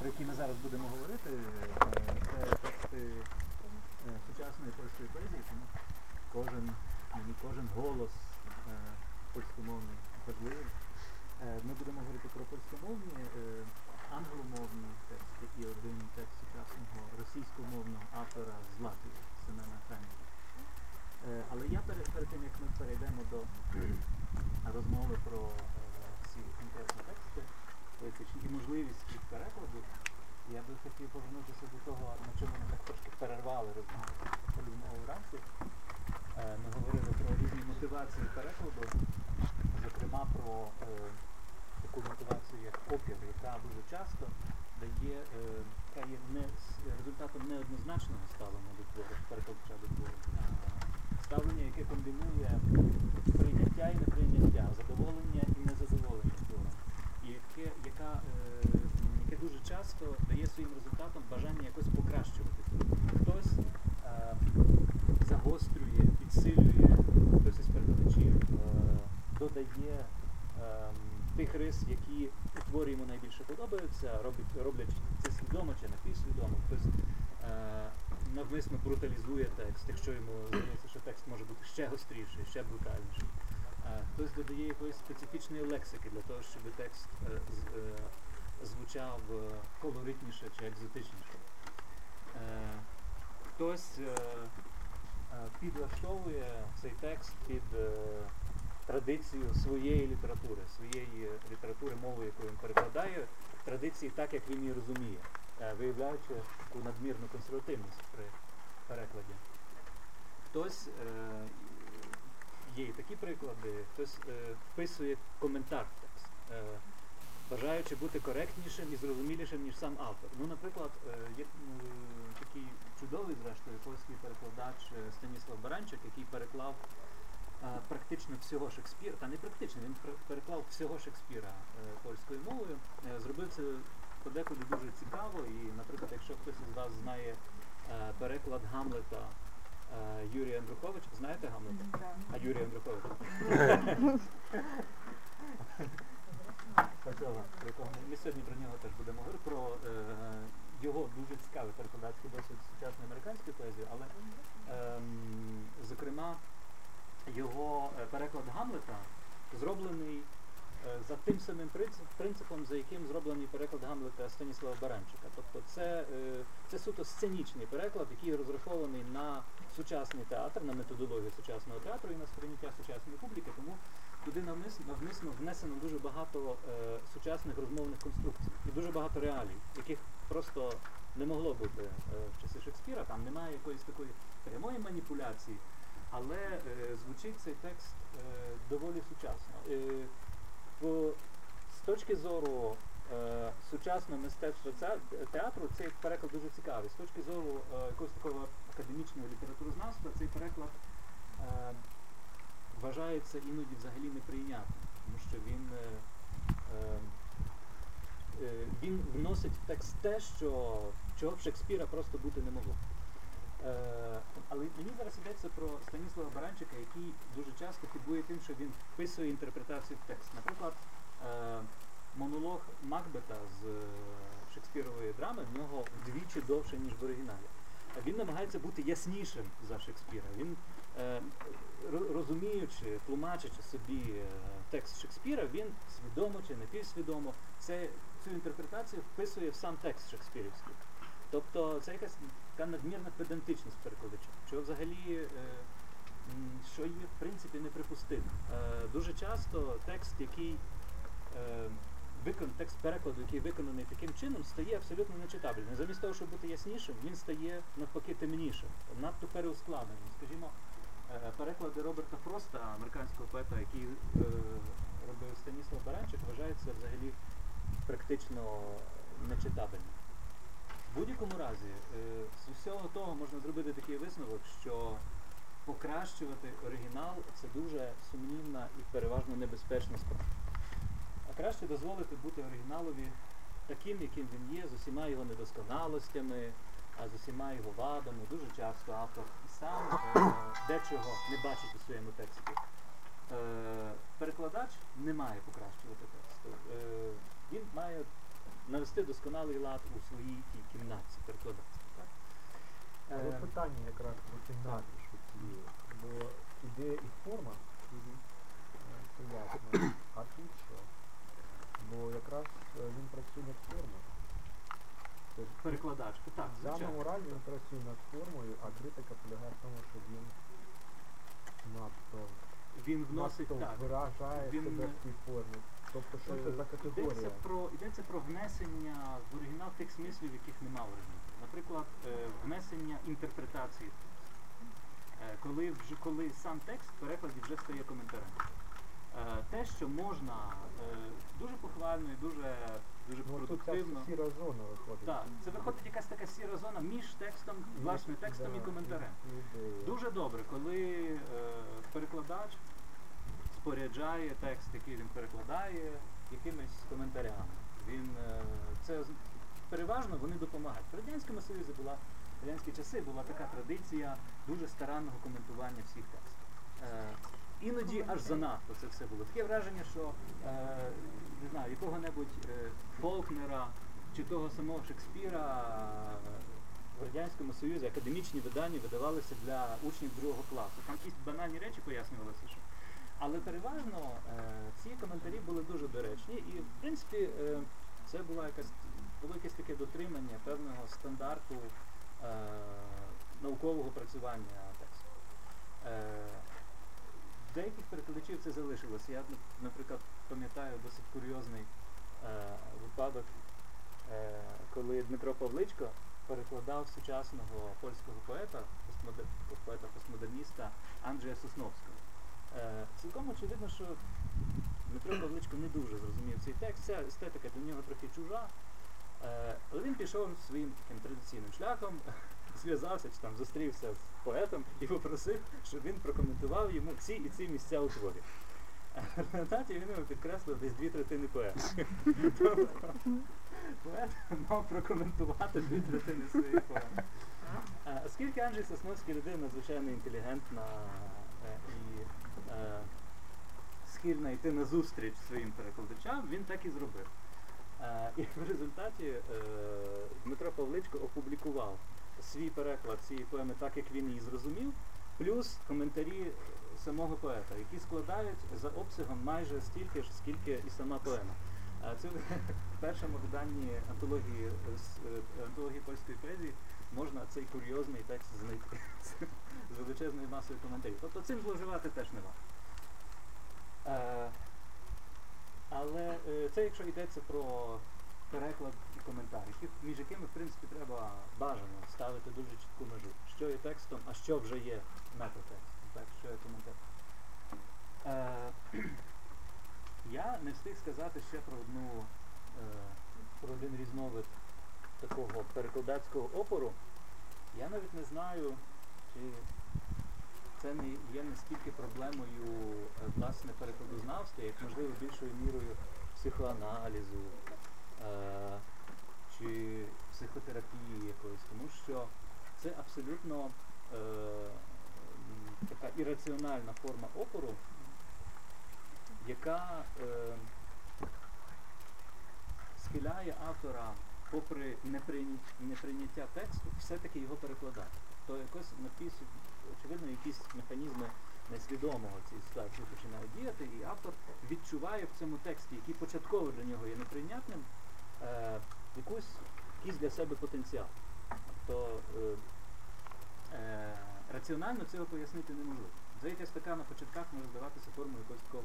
про які ми зараз будемо говорити, е, це тексти сучасної польської поезії, тому кожен, кожен голос е, польськомовний важливий. Е, Ми будемо говорити про польськомовні, англомовні тексти і один текст сучасного російськомовного автора з Латвії Семена. Е, Але я перед, перед тим, як ми перейдемо до розмови про ці конкретні тексти поетичні і можливість їх перекладу, я би хотів повернутися до того, на чому ми так трошки перервали розмову. Розмову вранці. Е, Ми говорили про різні мотивації перекладу, зокрема про е, таку мотивацію, як опір, яка дуже часто дає, е, яка є не результатом неоднозначного ставлення до твору, перекладача до твору, ставлення, яке комбінує прийняття і неприйняття, задоволення і незадоволення яке, яка, е, яке дуже часто дає своїм результатом бажання якось покращувати. Хтось е, загострює, підсилює, хтось із перекладачів е, додає тих рис, які у творі йому найбільше подобаються, робить, роблять це свідомо чи напівсвідомо. Хтось навмисно бруталізує текст, якщо йому здається, що текст може бути ще гостріший, ще брутальніший. Хтось додає якоїсь специфічної лексики для того, щоб текст е, е, звучав е, колоритніше чи екзотичніше. Хтось підлаштовує цей текст під традицію своєї літератури, своєї літератури, мови, яку він перекладає, традиції так, як він її розуміє, виявляючи таку надмірну консервативність при перекладі. Хтось є і такі приклади, хтось е, вписує коментар в текст, е, бажаючи бути коректнішим і зрозумілішим, ніж сам автор. Ну, наприклад, е, є м, такий чудовий, зрештою, польський перекладач е, Станіслав Баранчик, який переклав е, практично всього Шекспіра, та не практично, він переклав всього Шекспіра е, польською мовою. Е, Зробив це подекуди дуже цікаво, і, наприклад, якщо хтось із вас знає е, переклад Гамлета Юрія Андруховича, знаєте Гамлета? А Юрій Андрухович? Ми- сьогодні про нього теж будемо говорити, про е, його дуже цікавий перекладацький досвід сучасної американської поезії, але ем, зокрема його е, переклад Гамлета зроблений за тим самим принципом, за яким зроблений переклад Гамлета Станіслава Баранчика. Тобто це, е, це суто сценічний переклад, який розрахований на сучасний театр, на методологію сучасного театру і на сприйняття сучасної публіки, тому туди навмисно, навмисно внесено дуже багато е, сучасних розмовних конструкцій і дуже багато реалій, яких просто не могло бути е, в часи Шекспіра. Там немає якоїсь такої прямої маніпуляції, але е, звучить цей текст е, доволі сучасно. Е, з точки зору е, сучасного мистецтва театру цей переклад дуже цікавий. З точки зору е, якогось такого академічного літературознавства цей переклад е, вважається іноді взагалі неприйнятним, тому що він, е, е, е, він вносить в текст те, що, чого в Шекспіра просто бути не могло. Е, але мені зараз йдеться про Станіслава Баранчика, який дуже часто хибує тим, що він вписує інтерпретацію в текст. Наприклад, е, монолог Макбета з е, Шекспірової драми в нього вдвічі довше, ніж в оригіналі. Він намагається бути яснішим за Шекспіра. Він, розуміючи, тлумачачи собі текст Шекспіра, він свідомо чи напівсвідомо це, цю інтерпретацію вписує в сам текст шекспірівський. Тобто це якась така надмірна педантичність перекладача, що взагалі е, що є в принципі неприпустимо. Е, дуже часто текст, який е, викон, текст перекладу, який виконаний таким чином, стає абсолютно нечитабельним. Замість того, щоб бути яснішим, він стає навпаки темнішим, надто переускладненим. Скажімо, переклади Роберта Фроста, американського поета, який робив Станіслав Баранчик, вважаються взагалі практично нечитабельним. В будь-якому разі, е, з усього того можна зробити такий висновок, що покращувати оригінал це дуже сумнівна і переважно небезпечна справа. А краще дозволити бути оригіналові таким, яким він є, з усіма його недосконалостями, а з усіма його вадами. Дуже часто автор і сам е, дечого не бачить у своєму тексті. Е, перекладач не має покращувати текст. Він має навести досконалий лад у своїй тій кімнатці перекладацькій. Так? Але Е, питання якраз про кімнати, що ці, бо ідея і форма, це ясно. А тут що? Бо якраз е, він працює над формою. Тобто Перекладач, так, в даному разі він працює над формою, а критика полягає в тому, що він надто, Він вносить так. виражає Він, себе е, в цій формі. Тобто що це за Йдеться про, йдеться про внесення в оригінал тих смислів, яких нема в оригіналі. Наприклад, е, внесення інтерпретації. Е, коли, вже, коли сам текст в перекладі вже стає коментарем. Е, те, що можна е, дуже похвально і дуже, дуже Ну продуктивно. сіра зона виходить. Так, це виходить якась така сіра зона між текстом, власне, текстом да, і коментарем. Дуже добре, коли е, перекладач споряджає текст, який він перекладає, якимись коментарями. Він е, це переважно вони допомагають. В Радянському Союзі була в радянські часи була така традиція дуже старанного коментування всіх текстів. Е, іноді аж занадто це все було. Таке враження, що е, не знаю, якого-небудь Фолкнера чи того самого Шекспіра в Радянському Союзі академічні видання видавалися для учнів другого класу. Там якісь банальні речі пояснювалися. Що. Але переважно е, ці коментарі були дуже доречні, і в принципі е, це була якась було якесь таке дотримання певного стандарту е, наукового працювання тексту. Е, деяких перекладачів це залишилося. Я, наприклад, пам'ятаю досить курйозний е, випадок, е, коли Дмитро Павличко перекладав сучасного польського поета, поета постмодерніста Анджея Сосновського. Е, цілком очевидно, що Дмитро Павличко не дуже зрозумів цей текст, ця естетика для нього трохи чужа. Е, але він пішов своїм таким традиційним шляхом, зв'язався чи там зустрівся з поетом і попросив, щоб він прокоментував йому ці і ці місця у творі. В результаті він йому підкреслив десь дві третини поеми. Тобто поет мав прокоментувати дві третини своєї поеми. Е, Оскільки Анджей Сосновський людина надзвичайно інтелігентна і схильна йти на зустріч своїм перекладачам, він так і зробив. Е, І в результаті е, Дмитро Павличко опублікував свій переклад цієї поеми так, як він її зрозумів, плюс коментарі самого поета, які складають за обсягом майже стільки ж, скільки і сама поема. Е, Це в першому виданні антології, е, е, антології польської поезії можна цей курйозний текст знайти з величезною масою коментарів. Тобто цим зловживати теж не варто. Е, але е, це якщо йдеться про переклад і коментар, між якими, в принципі, треба бажано ставити дуже чітку межу. Що є текстом, а що вже є метатекстом, так, що є коментар. Е, я не встиг сказати ще про одну про один різновид такого перекладацького опору. Я навіть не знаю, чи це не є настільки проблемою е, власне перекладознавства, як можливо більшою мірою психоаналізу е, чи психотерапії якоїсь, тому що це абсолютно е, така ірраціональна форма опору, яка е, схиляє автора, попри неприйняття, тексту, все-таки його перекладати. То якось напис, очевидно, якісь механізми несвідомого цієї ситуації починають діяти, і автор відчуває в цьому тексті, який початково для нього є неприйнятним, е, якусь, якийсь для себе потенціал. Тобто е, е, раціонально цього пояснити неможливо. Здається, така на початках може здаватися формою якогось такого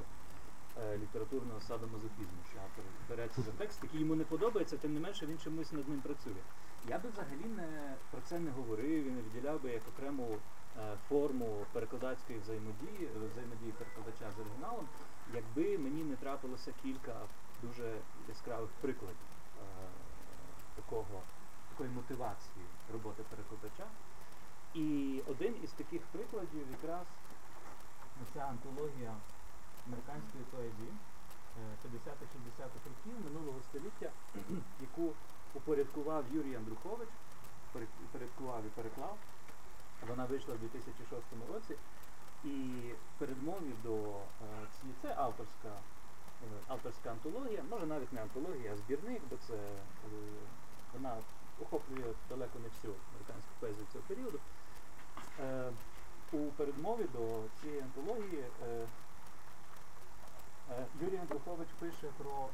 літературного садомазохізму, що автор береться за текст, який йому не подобається, тим не менше він чомусь над ним працює. Я би взагалі не про це не говорив і не виділяв би як окрему е, форму перекладацької взаємодії, е, взаємодії перекладача з оригіналом, якби мені не трапилося кілька дуже яскравих прикладів е, такого, такої мотивації роботи перекладача. І один із таких прикладів якраз ця антологія американської поезії е, 50-60-х років минулого століття, яку упорядкував Юрій Андрухович, упорядкував і переклав. Вона вийшла в 2006 році. І в передмові до е, цієї, це авторська авторська антологія, може навіть не антологія, а збірник, бо це е, вона охоплює далеко не всю американську поезію цього періоду. Е, у передмові до цієї антології е, е, Юрій Андрухович пише про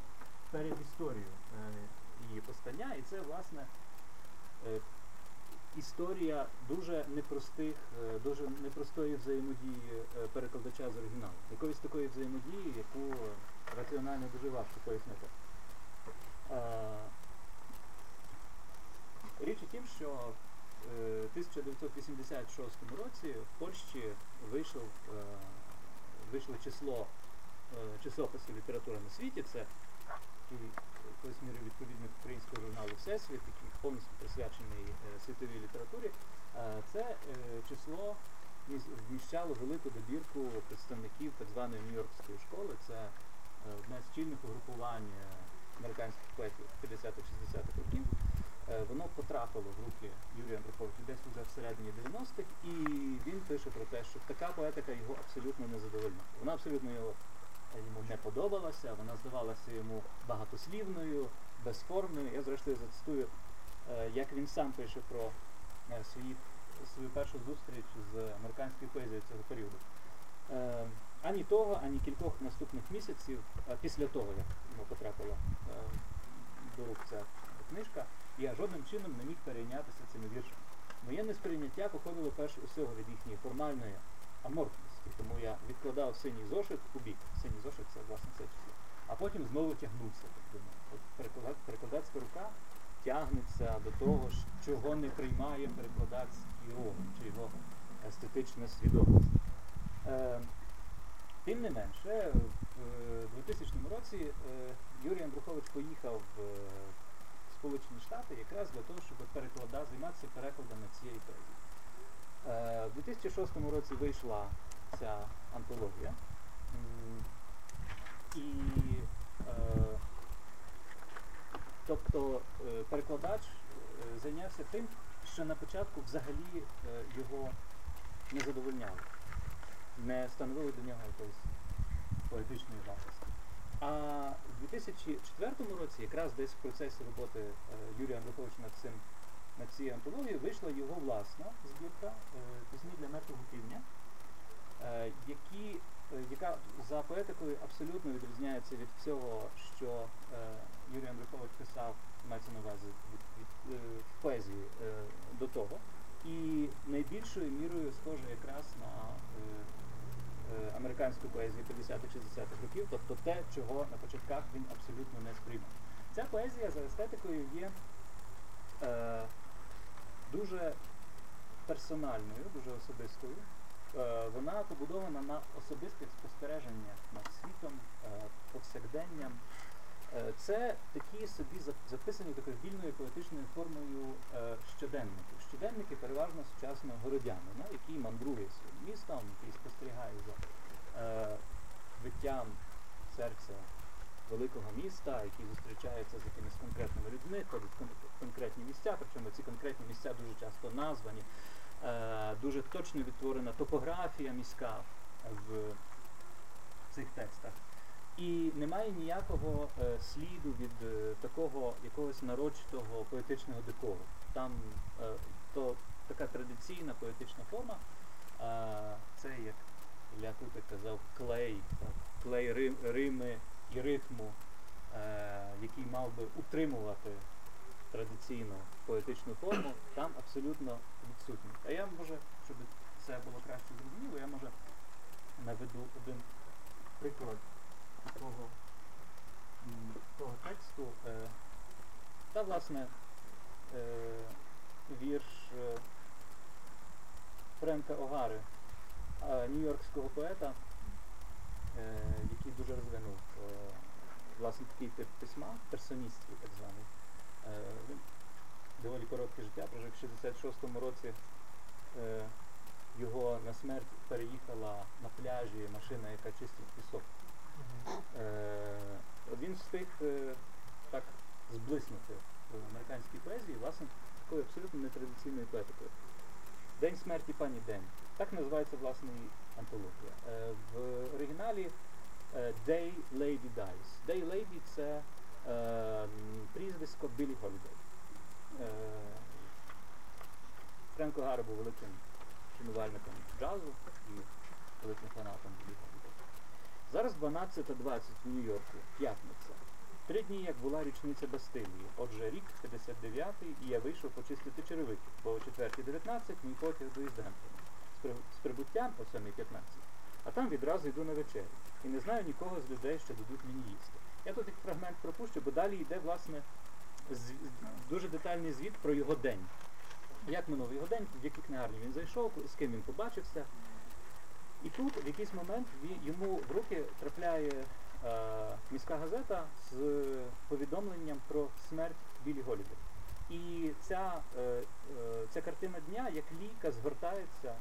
передісторію е, її постання, і це, власне, е, історія дуже непростих, е, дуже непростої взаємодії е, перекладача з оригіналом. Якоїсь такої взаємодії, яку раціонально дуже важко пояснити. Е, Річ у тім, що е, в 1986 році в Польщі вийшов, е, вийшло число е, часописів літератури на світі. Це такий якоюсь мірою відповідник українського журналу Всесвіт, який повністю присвячений е, світовій літературі. Е, Це е, число вміщало велику добірку представників так званої Нью-Йоркської школи. Це е, одне з чільних угрупувань е, американських поетів 50-60-х років. Е, Воно потрапило в руки Юрія Андруховича десь уже всередині 90-х, і він пише про те, що така поетика його абсолютно не задовольняла. Вона абсолютно його, е, йому не подобалася, вона здавалася йому багатослівною, безформною. Я зрештою зацитую, е, як він сам пише про е, свої, свою першу зустріч з американською поезією цього періоду. Е, Ані того, ані кількох наступних місяців, після того, як йому потрапила до рук ця книжка, я жодним чином не міг перейнятися цими віршами. Моє несприйняття походило перш усього від їхньої формальної аморфності, тому я відкладав синій зошит у бік. Синій зошит це власне це число. А потім знову тягнувся. Думаю. Перекладацька рука тягнеться до того, чого не приймає перекладацький розум, чи його естетична свідомість. Е, Тим не менше, в 2000 році е, Юрій Андрухович поїхав в Сполучені Штати якраз для того, щоб переклада, займатися перекладами цієї поезії. Е, У 2006 році вийшла ця антологія. І е, тобто е, перекладач е, зайнявся тим, що на початку взагалі е, його не задовольняло, не становили до нього якоїсь поетичної вартості. А в 2004 році, якраз десь в процесі роботи Юрія Андруховича над цим над цією антологією, вийшла його власна збірка пісні для мертвого півдня, е, які, е, яка за поетикою абсолютно відрізняється від всього, що е, Юрій Андрухович писав, мається на увазі від, від, е, в поезії е, до того. І найбільшою мірою схоже якраз на е, е, американську поезію 50-60-х років, тобто те, чого на початках він абсолютно не сприймав. Ця поезія за естетикою є е, дуже персональною, дуже особистою. Е, вона побудована на особистих спостереженнях над світом, е, повсякденням. Е, Це такі собі записані такою вільною поетичною формою щоденники. Щоденники переважно сучасного городянина, який мандрує своїм містом, який спостерігає за биттям серця великого міста, який зустрічається з якимись конкретними людьми, ходить в конкретні місця, причому ці конкретні місця дуже часто названі, дуже точно відтворена топографія міська в цих текстах. І немає ніякого е, сліду від е, такого якогось нарочитого поетичного декору. Там е, то така традиційна поетична форма, е, це як Ілля Кутик казав, клей, так, клей рим, рими і ритму, е, який мав би утримувати традиційну поетичну форму, там абсолютно відсутній. А я може, щоб це було краще зрозуміло, я може наведу один приклад того, того тексту. Е, та, власне, е, вірш е, Френка Огари, нью-йоркського поета, який дуже розвинув власне такий тип письма, персоністський так званий. Доволі коротке життя, прожив в 66-му році. Е, його на смерть переїхала на пляжі машина, яка чистить пісок. Е, він встиг е, так зблиснути в американській поезії, власне, такою абсолютно нетрадиційною поетикою. День смерті пані День. Так називається власне і антологія. Е, в оригіналі е, Day Lady Dies. Day Lady це е, прізвисько Білі Холідей. Е, Френко Гаро був великим шанувальником джазу і великим фанатом Білі Зараз 12.20 в Нью-Йорку, п'ятниця. Три дні, як була річниця Бастилії. Отже, рік 59-й, і я вийшов почистити черевики, бо о 4.19 мій потяг до Іздемптона. З, прибуттям о 7.15. А там відразу йду на вечерю. І не знаю нікого з людей, що дадуть мені їсти. Я тут як фрагмент пропущу, бо далі йде, власне, дуже детальний звіт про його день. Як минув його день, в якій книгарні він зайшов, з ким він побачився. І тут в якийсь момент йому в руки трапляє е, міська газета з повідомленням про смерть Білі Голіди. І ця, е, е, ця картина дня, як ліка, згортається,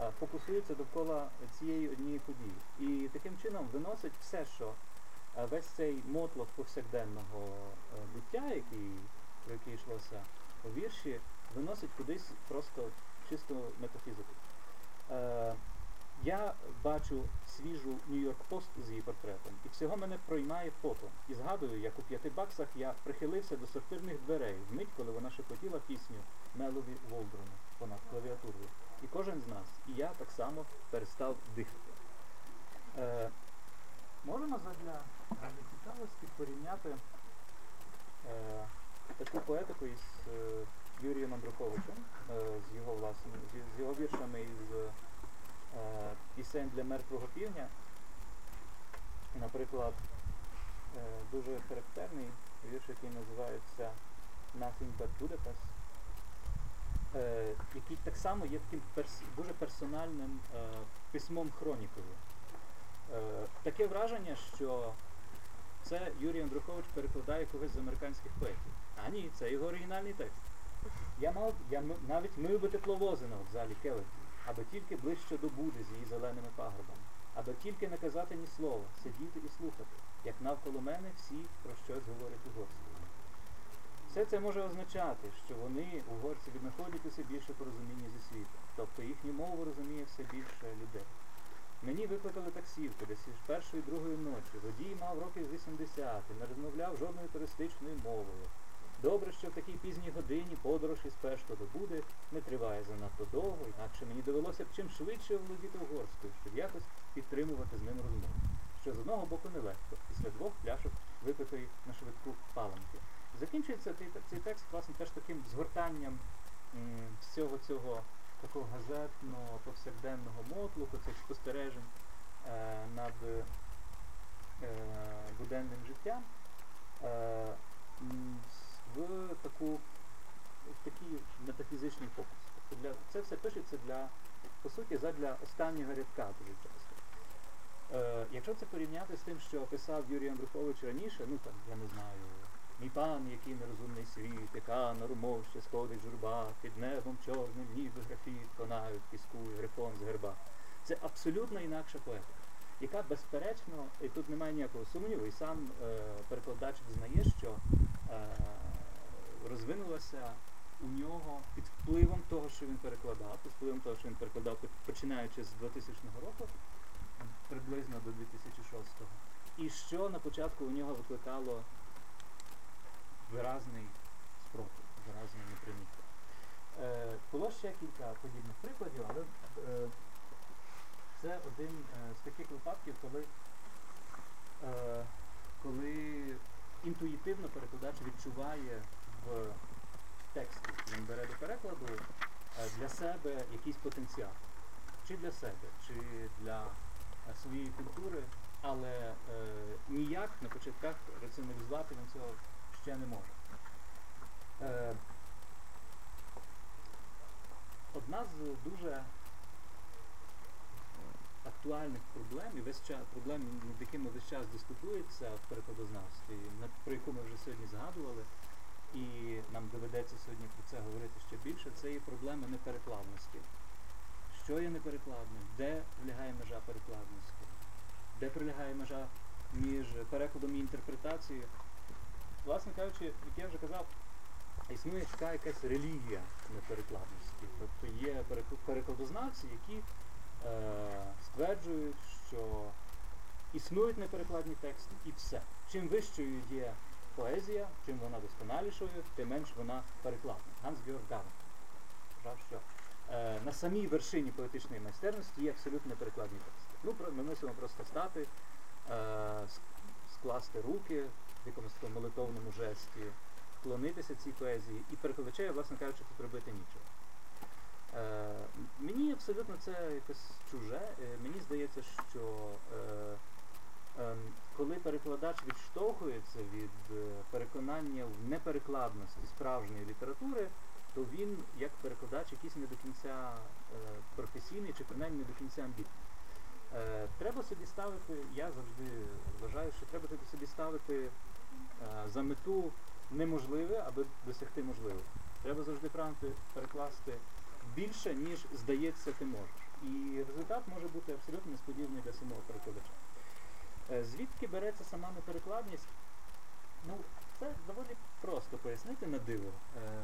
е, фокусується довкола цієї однієї події. І таким чином виносить все, що весь цей мотлох повсякденного е, буття, який, про який йшлося у вірші, виносить кудись просто в чисту метафізику. Е, я бачу свіжу Нью-Йорк Пост з її портретом, і всього мене проймає фото. І згадую, як у п'яти баксах я прихилився до сортирних дверей вмить, коли вона шепотіла пісню Мелові Волдрона понад клавіатурою. І кожен з нас, і я так само перестав дихати. Е, можемо задля, задля цікавості порівняти е, таку поетику із е, Юрієм Андруховичем, е, з його власним, з, з його віршами із е, пісень для мертвого півня. Наприклад, е, дуже характерний вірш, який називається Nothing but Budapest, е, який так само є таким перс- дуже персональним е, письмом хронікою. Е, таке враження, що це Юрій Андрухович перекладає когось з американських поетів. А ні, це його оригінальний текст. Я мав, я навіть мив би тепловози на вокзалі Келеді, аби тільки ближче до Буди з її зеленими пагорбами, аби тільки не казати ні слова, сидіти і слухати, як навколо мене всі про щось говорять угорською. Все це може означати, що вони, угорці, віднаходять усе більше порозуміння зі світом, тобто їхню мову розуміє все більше людей. Мені викликали таксівку десь із першої другої ночі. Водій мав років 80 і не розмовляв жодною туристичною мовою. Добре, що в такій пізній годині подорож із Пешто до Буди не триває занадто довго, інакше мені довелося б чим швидше володіти угорською, щоб якось підтримувати з ним розмову. Що з одного боку нелегко, після двох пляшок випитої на швидку паленки. Закінчується цей, текст, власне, теж таким згортанням всього цього такого газетного, повсякденного мотлуху, цих спостережень е, над е, буденним життям е, в таку в такий метафізичний фокус. Тобто для, це все пишеться для, по суті, задля останнього рядка дуже часто. Е, якщо це порівняти з тим, що писав Юрій Андрухович раніше, ну там, я не знаю, мій пан, який нерозумний світ, яка на румовище сходить журба, під небом чорним, ніби графіт, конають, піску, і грифон з герба. Це абсолютно інакша поетика, яка безперечно, і тут немає ніякого сумніву, і сам е, перекладач визнає, що е, розвинулася у нього під впливом того, що він перекладав, під впливом того, що він перекладав починаючи з 2000 року, приблизно до 2006-го. І що на початку у нього викликало виразний спротив, виразне неприйняття. Е, було ще кілька подібних прикладів, але е, це один е, з таких випадків, коли, е, коли інтуїтивно перекладач відчуває в тексті, він бере до перекладу е, для себе якийсь потенціал. Чи для себе, чи для е, своєї культури, але е, ніяк на початках раціоналізувати він цього ще не може. Е, одна з дуже актуальних проблем і весь час проблем, над якими весь час дискутується в перекладознавстві, про яку ми вже сьогодні згадували, і нам доведеться сьогодні про це говорити ще більше, це є проблема неперекладності. Що є неперекладним? Де прилягає межа перекладності? Де прилягає межа між перекладом і інтерпретацією? Власне кажучи, як я вже казав, існує така якась релігія неперекладності. Тобто є перекладознавці, які е, стверджують, що Існують неперекладні тексти і все. Чим вищою є поезія, чим вона досконалішою, тим менш вона перекладна. Ганс Георг Гаген вважав, що е, на самій вершині поетичної майстерності є абсолютно неперекладні тексти. Ну, ми мусимо просто стати, е, скласти руки якомусь такому молитовному жесті, вклонитися цій поезії, і перекладачеві, власне кажучи, тут робити нічого. Е, мені абсолютно це якось чуже. Е, мені здається, що е, ем, коли перекладач відштовхується від е, переконання в неперекладності справжньої літератури, то він, як перекладач, якийсь не до кінця е, професійний чи принаймні не до кінця амбітний. Е, треба собі ставити, я завжди вважаю, що треба собі ставити е, за мету неможливе, аби досягти можливого. Треба завжди прагнути перекласти більше, ніж здається, ти можеш. І результат може бути абсолютно несподіваний для самого перекладача. Е, Звідки береться сама неперекладність? Ну, це доволі просто пояснити на диво. Е,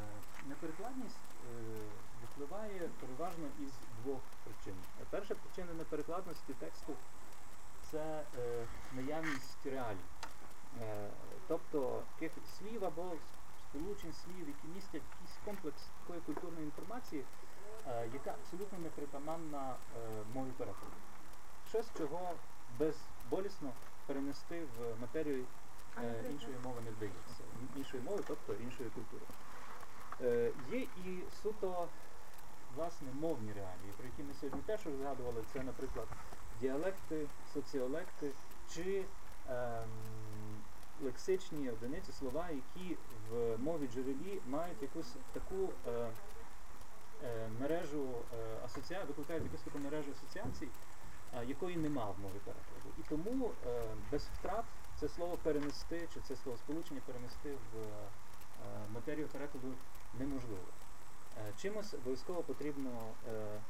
Неперекладність е, випливає переважно із двох причин. Е, Перша причина неперекладності тексту це е, наявність реалій. Тобто таких слів або сполучень слів, які містять якийсь комплекс такої культурної інформації, е, яка абсолютно не притаманна е, мові перекладу. Щось, чого безболісно перенести в матерію е, іншої мови не вдається. Іншої мови, тобто іншої культури. Е, є і суто власне мовні реалії, про які ми сьогодні теж згадували, це, наприклад, діалекти, соціолекти чи ем, лексичні одиниці слова, які в мові джерелі мають якусь таку е, е, мережу е, асоціацій, викликають якусь таку мережу асоціацій, е, якої нема в мові перекладу. І тому е, без втрат це слово перенести, чи це словосполучення перенести в е, матерію перекладу неможливо. Е, чимось обов'язково потрібно. Е,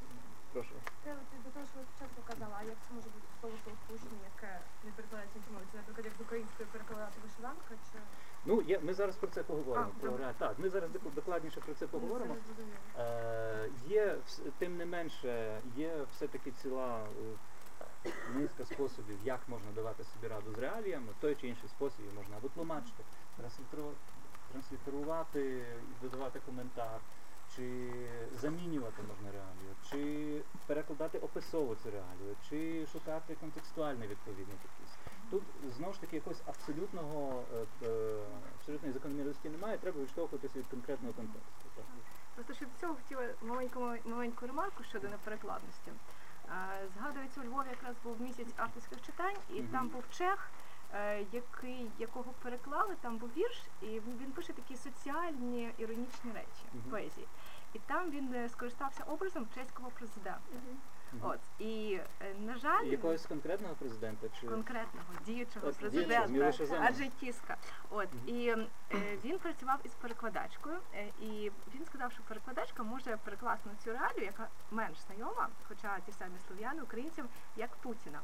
прошу. Це до того, що ви спочатку казала, а як це може бути слово словосполучення, яке не перекладається? Це, наприклад, як з української перекладати вишиванка, чи Ну, є, ми зараз про це поговоримо. А, про добре. так, ми зараз докладніше про це поговоримо. Е, є, тим не менше, є все-таки ціла е, низка способів, як можна давати собі раду з реаліями. В той чи інший спосіб її можна або тлумачити, транслітеру- транслітерувати додавати коментар, чи замінювати можна реалію, чи перекладати описово цю реалію, чи шукати контекстуальний відповідник якийсь. Тут знову ж таки якогось абсолютного е, е, абсолютної закономірності немає, треба відштовхуватися від конкретного контексту. Просто ще до цього хотіла маленьку маленьку ремарку щодо неперекладності. Е, Згадується, у Львові якраз був місяць авторських читань, і Мгм. там був чех, який, якого переклали, там був вірш, і він, він пише такі соціальні іронічні речі Мгм. поезії. І там він е, скористався образом чеського президента. От і е, на жаль, Якогось конкретного президента чи конкретного діючого От, президента Земана. Аджей Кіска. От Мгм. і е, він працював із перекладачкою, е, і він сказав, що перекладачка може перекласти на цю реалію, яка менш знайома, хоча ті самі слов'яни українцям, як Путіна.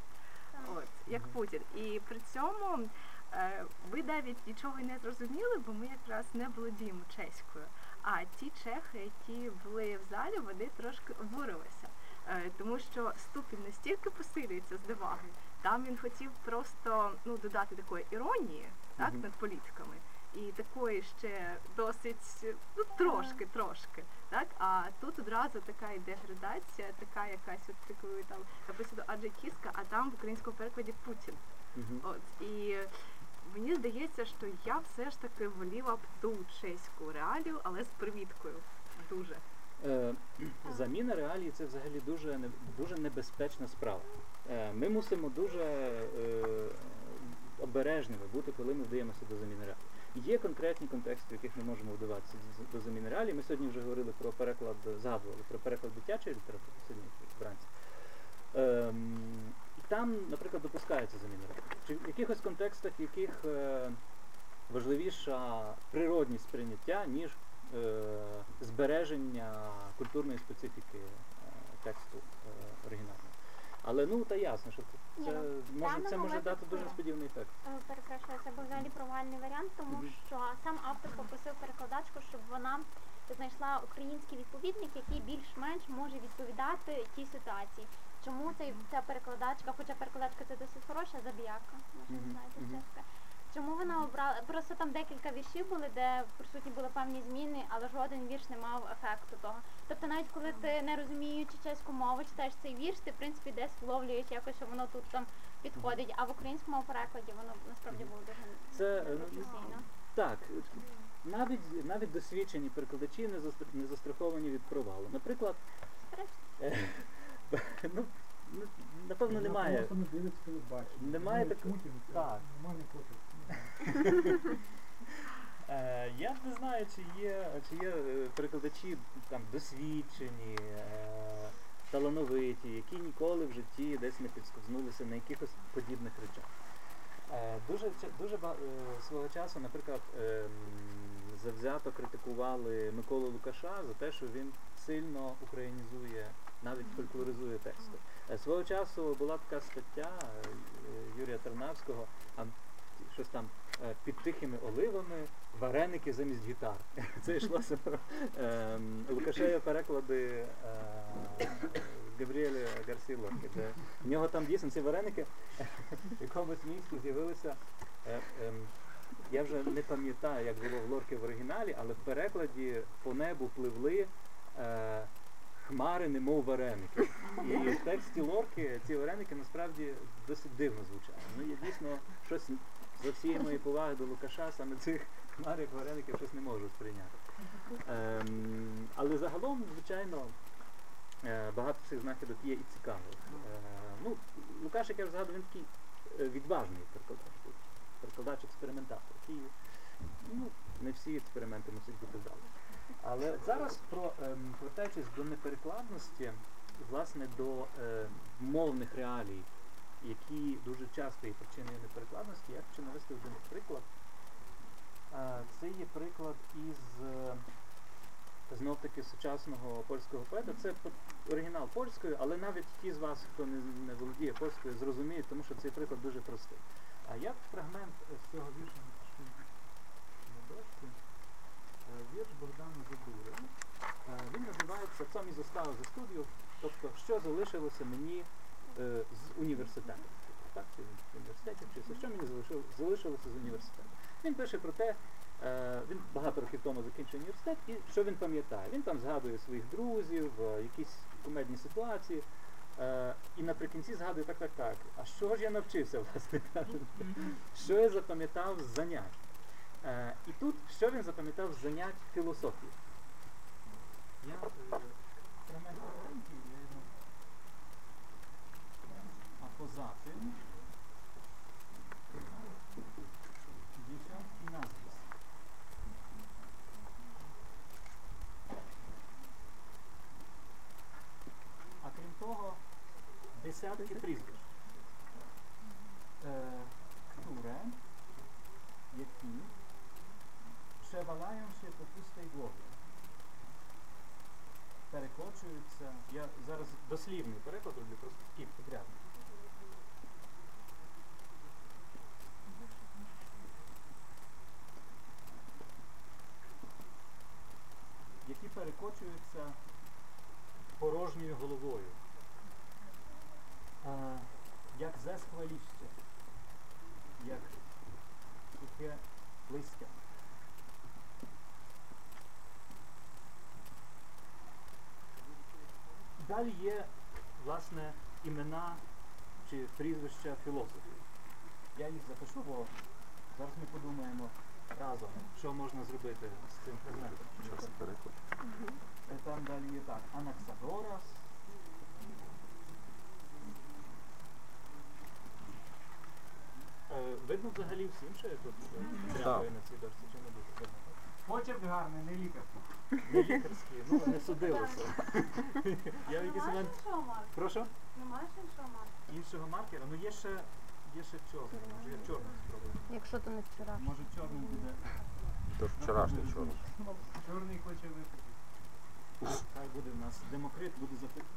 От як. Путін. І при цьому е, ви навіть нічого не зрозуміли, бо ми якраз не володіємо чеською. А ті чехи, які були в залі, вони трошки обурилися. Е, тому що ступінь настільки посилюється з диваги, Там він хотів просто ну, додати такої іронії так, над політиками. І такої ще досить, ну трошки, трошки. Так? А тут одразу така йде градація, така якась, от такою там написано адже кіска, а там в українському перекладі Путін. Мгм. От і мені здається, що я все ж таки воліла б ту чеську реалію, але з привіткою. Дуже. Е, заміна реалії це взагалі дуже дуже небезпечна справа. Е, ми мусимо дуже е, обережними бути, коли ми вдаємося до заміни реалій. Є конкретні контексти, в яких ми можемо вдаватися до заміни реалій. Ми сьогодні вже говорили про переклад, згадували про переклад дитячої літератури сьогодні вранці. Ем, там, наприклад, допускається заміна реалій. Чи в якихось контекстах, в яких е, важливіша природність сприйняття, ніж е, збереження культурної специфіки е, тексту е, оригінального. Але ну та ясно, що це, Ні, це ну, в може, це даному може дати випадку- дуже несподіваний ефект. Е, Перепрошую, це був взагалі провальний варіант, тому Мгм. що сам автор попросив перекладачку, щоб вона знайшла український відповідник, який більш-менш може відповідати тій ситуації. чому цей, ця перекладачка, хоча перекладачка це досить хороша забіяка, може Мгм, знаєте, мгм. що таке. Чому вона обрала? Просто там декілька віршів були, де присутні були певні зміни, але жоден вірш не мав ефекту того. Тобто навіть коли ти не розуміючи чеську мову, читаєш цей вірш, ти в принципі десь вловлюєш якось, що воно тут там підходить. А в українському перекладі воно насправді було дуже Це, е, непрофесійно. Так, навіть, навіть досвідчені перекладачі не, застр- не застраховані від провалу. Наприклад, ну, ну, напевно, немає. Не. Немає такого- Е, я не знаю, чи є, чи є е, перекладачі там досвідчені, е, талановиті, які ніколи в житті десь не підсковзнулися на якихось подібних речах. Е, дуже дуже свого часу, наприклад, завзято критикували Миколу Лукаша за те, що він сильно українізує, навіть фольклоризує тексти. Свого часу була така стаття Юрія Тернавського, а, щось там е, під тихими оливами вареники замість гітар. Це йшлося про ем, Лукашеві переклади е, Габріеля Гарсі Лорки, в нього там дійсно ці вареники в якомусь місці з'явилися. е, ем, я вже не пам'ятаю, як було в Лорки в оригіналі, але в перекладі по небу пливли е, хмари, немов вареники. І в тексті Лорки ці вареники насправді досить дивно звучали. Ну, я дійсно щось за всієї моєї поваги до Лукаша, саме цих хмар, вареників, щось не можу сприйняти. Ем, але загалом, звичайно, е, багато цих знахідок є і цікавих. Е, ну, Лукаш, як я вже згадував, він такий е, відважний перекладач, перекладач-експериментатор, який ну, не всі експерименти мусять бути вдалі. Але зараз, про, ем, повертаючись до неперекладності, власне, до е, мовних реалій, які дуже часто є причиною неперекладності, я хочу навести один приклад. Це є приклад із е, знов таки сучасного польського поета. Це оригінал польською, але навіть ті з вас, хто не, володіє польською, зрозуміють, тому що цей приклад дуже простий. А я фрагмент е, з цього вірша на дошці. Е, Вірш Богдана Задури. Він називається «Це мій зостава за студію, тобто що залишилося мені з університету. Так, в університеті вчився, що мені залишило- залишилося з університету. Він пише про те, е, він багато років тому закінчив університет, і що він пам'ятає? Він там згадує своїх друзів, е, якісь кумедні ситуації. Е, і наприкінці згадує так, так, так. А що ж я навчився, власне кажучи? Що я запам'ятав з занять? Е, і тут що він запам'ятав з занять філософії? Е, я його а позати десятки надпис. А крім того, десятки прізвищ. Е, które, які przewalają się po pustej głowie. Перекочуються. Я зараз дослівний переклад роблю просто такий підрядний. Які перекочуються порожньою головою. Як зесхваліще, як сухе листя. Далі є, власне, імена чи прізвища філософів. Я їх запишу, бо зараз ми подумаємо разом, що можна зробити з цим фрагментом. Там далі є так, Анаксагорас, Е, Видно взагалі всім, що я тут е, на цій дошці, чи не дуже видно? Почерк гарний, не лікарський. Не лікарські, ну не судилося. Я в якийсь момент. Прошу? Немаєш іншого маркера? Іншого маркера, ну є ще, є ще чорний. Може я чорним спробую. Якщо то не вчора. Може чорним буде. То ж вчорашній чорний. Чорний хоче випити. Хай буде в нас Демокрит, буде запитати.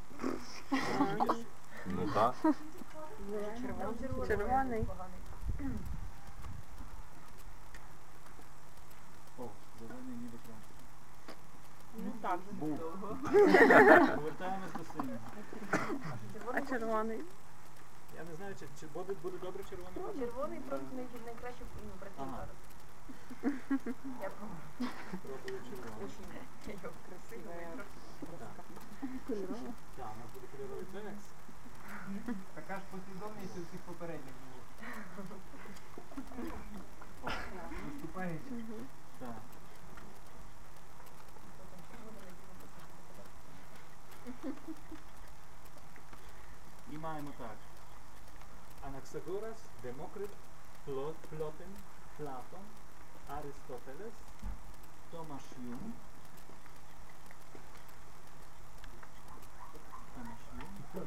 Ну так. Червоний. О, зелений ніби краще. Ну так. довго. Повертаємось до синього. А червоний? Я не знаю, чи, чи буде, буде добре червоний колір? Червоний просто най- найкраще ну, працює Ага. зараз. Я пробую. Пробую червоний. Очень красивая. Так. Так, у нас буде кольоровий фенікс. Така ж послідовність у всіх попередніх було. Виступаючи. Так. І маємо так. Анаксагорас, Демокрит, Плот, Плотин, Платон, Аристотелес, Томаш Юм. Томаш Юм.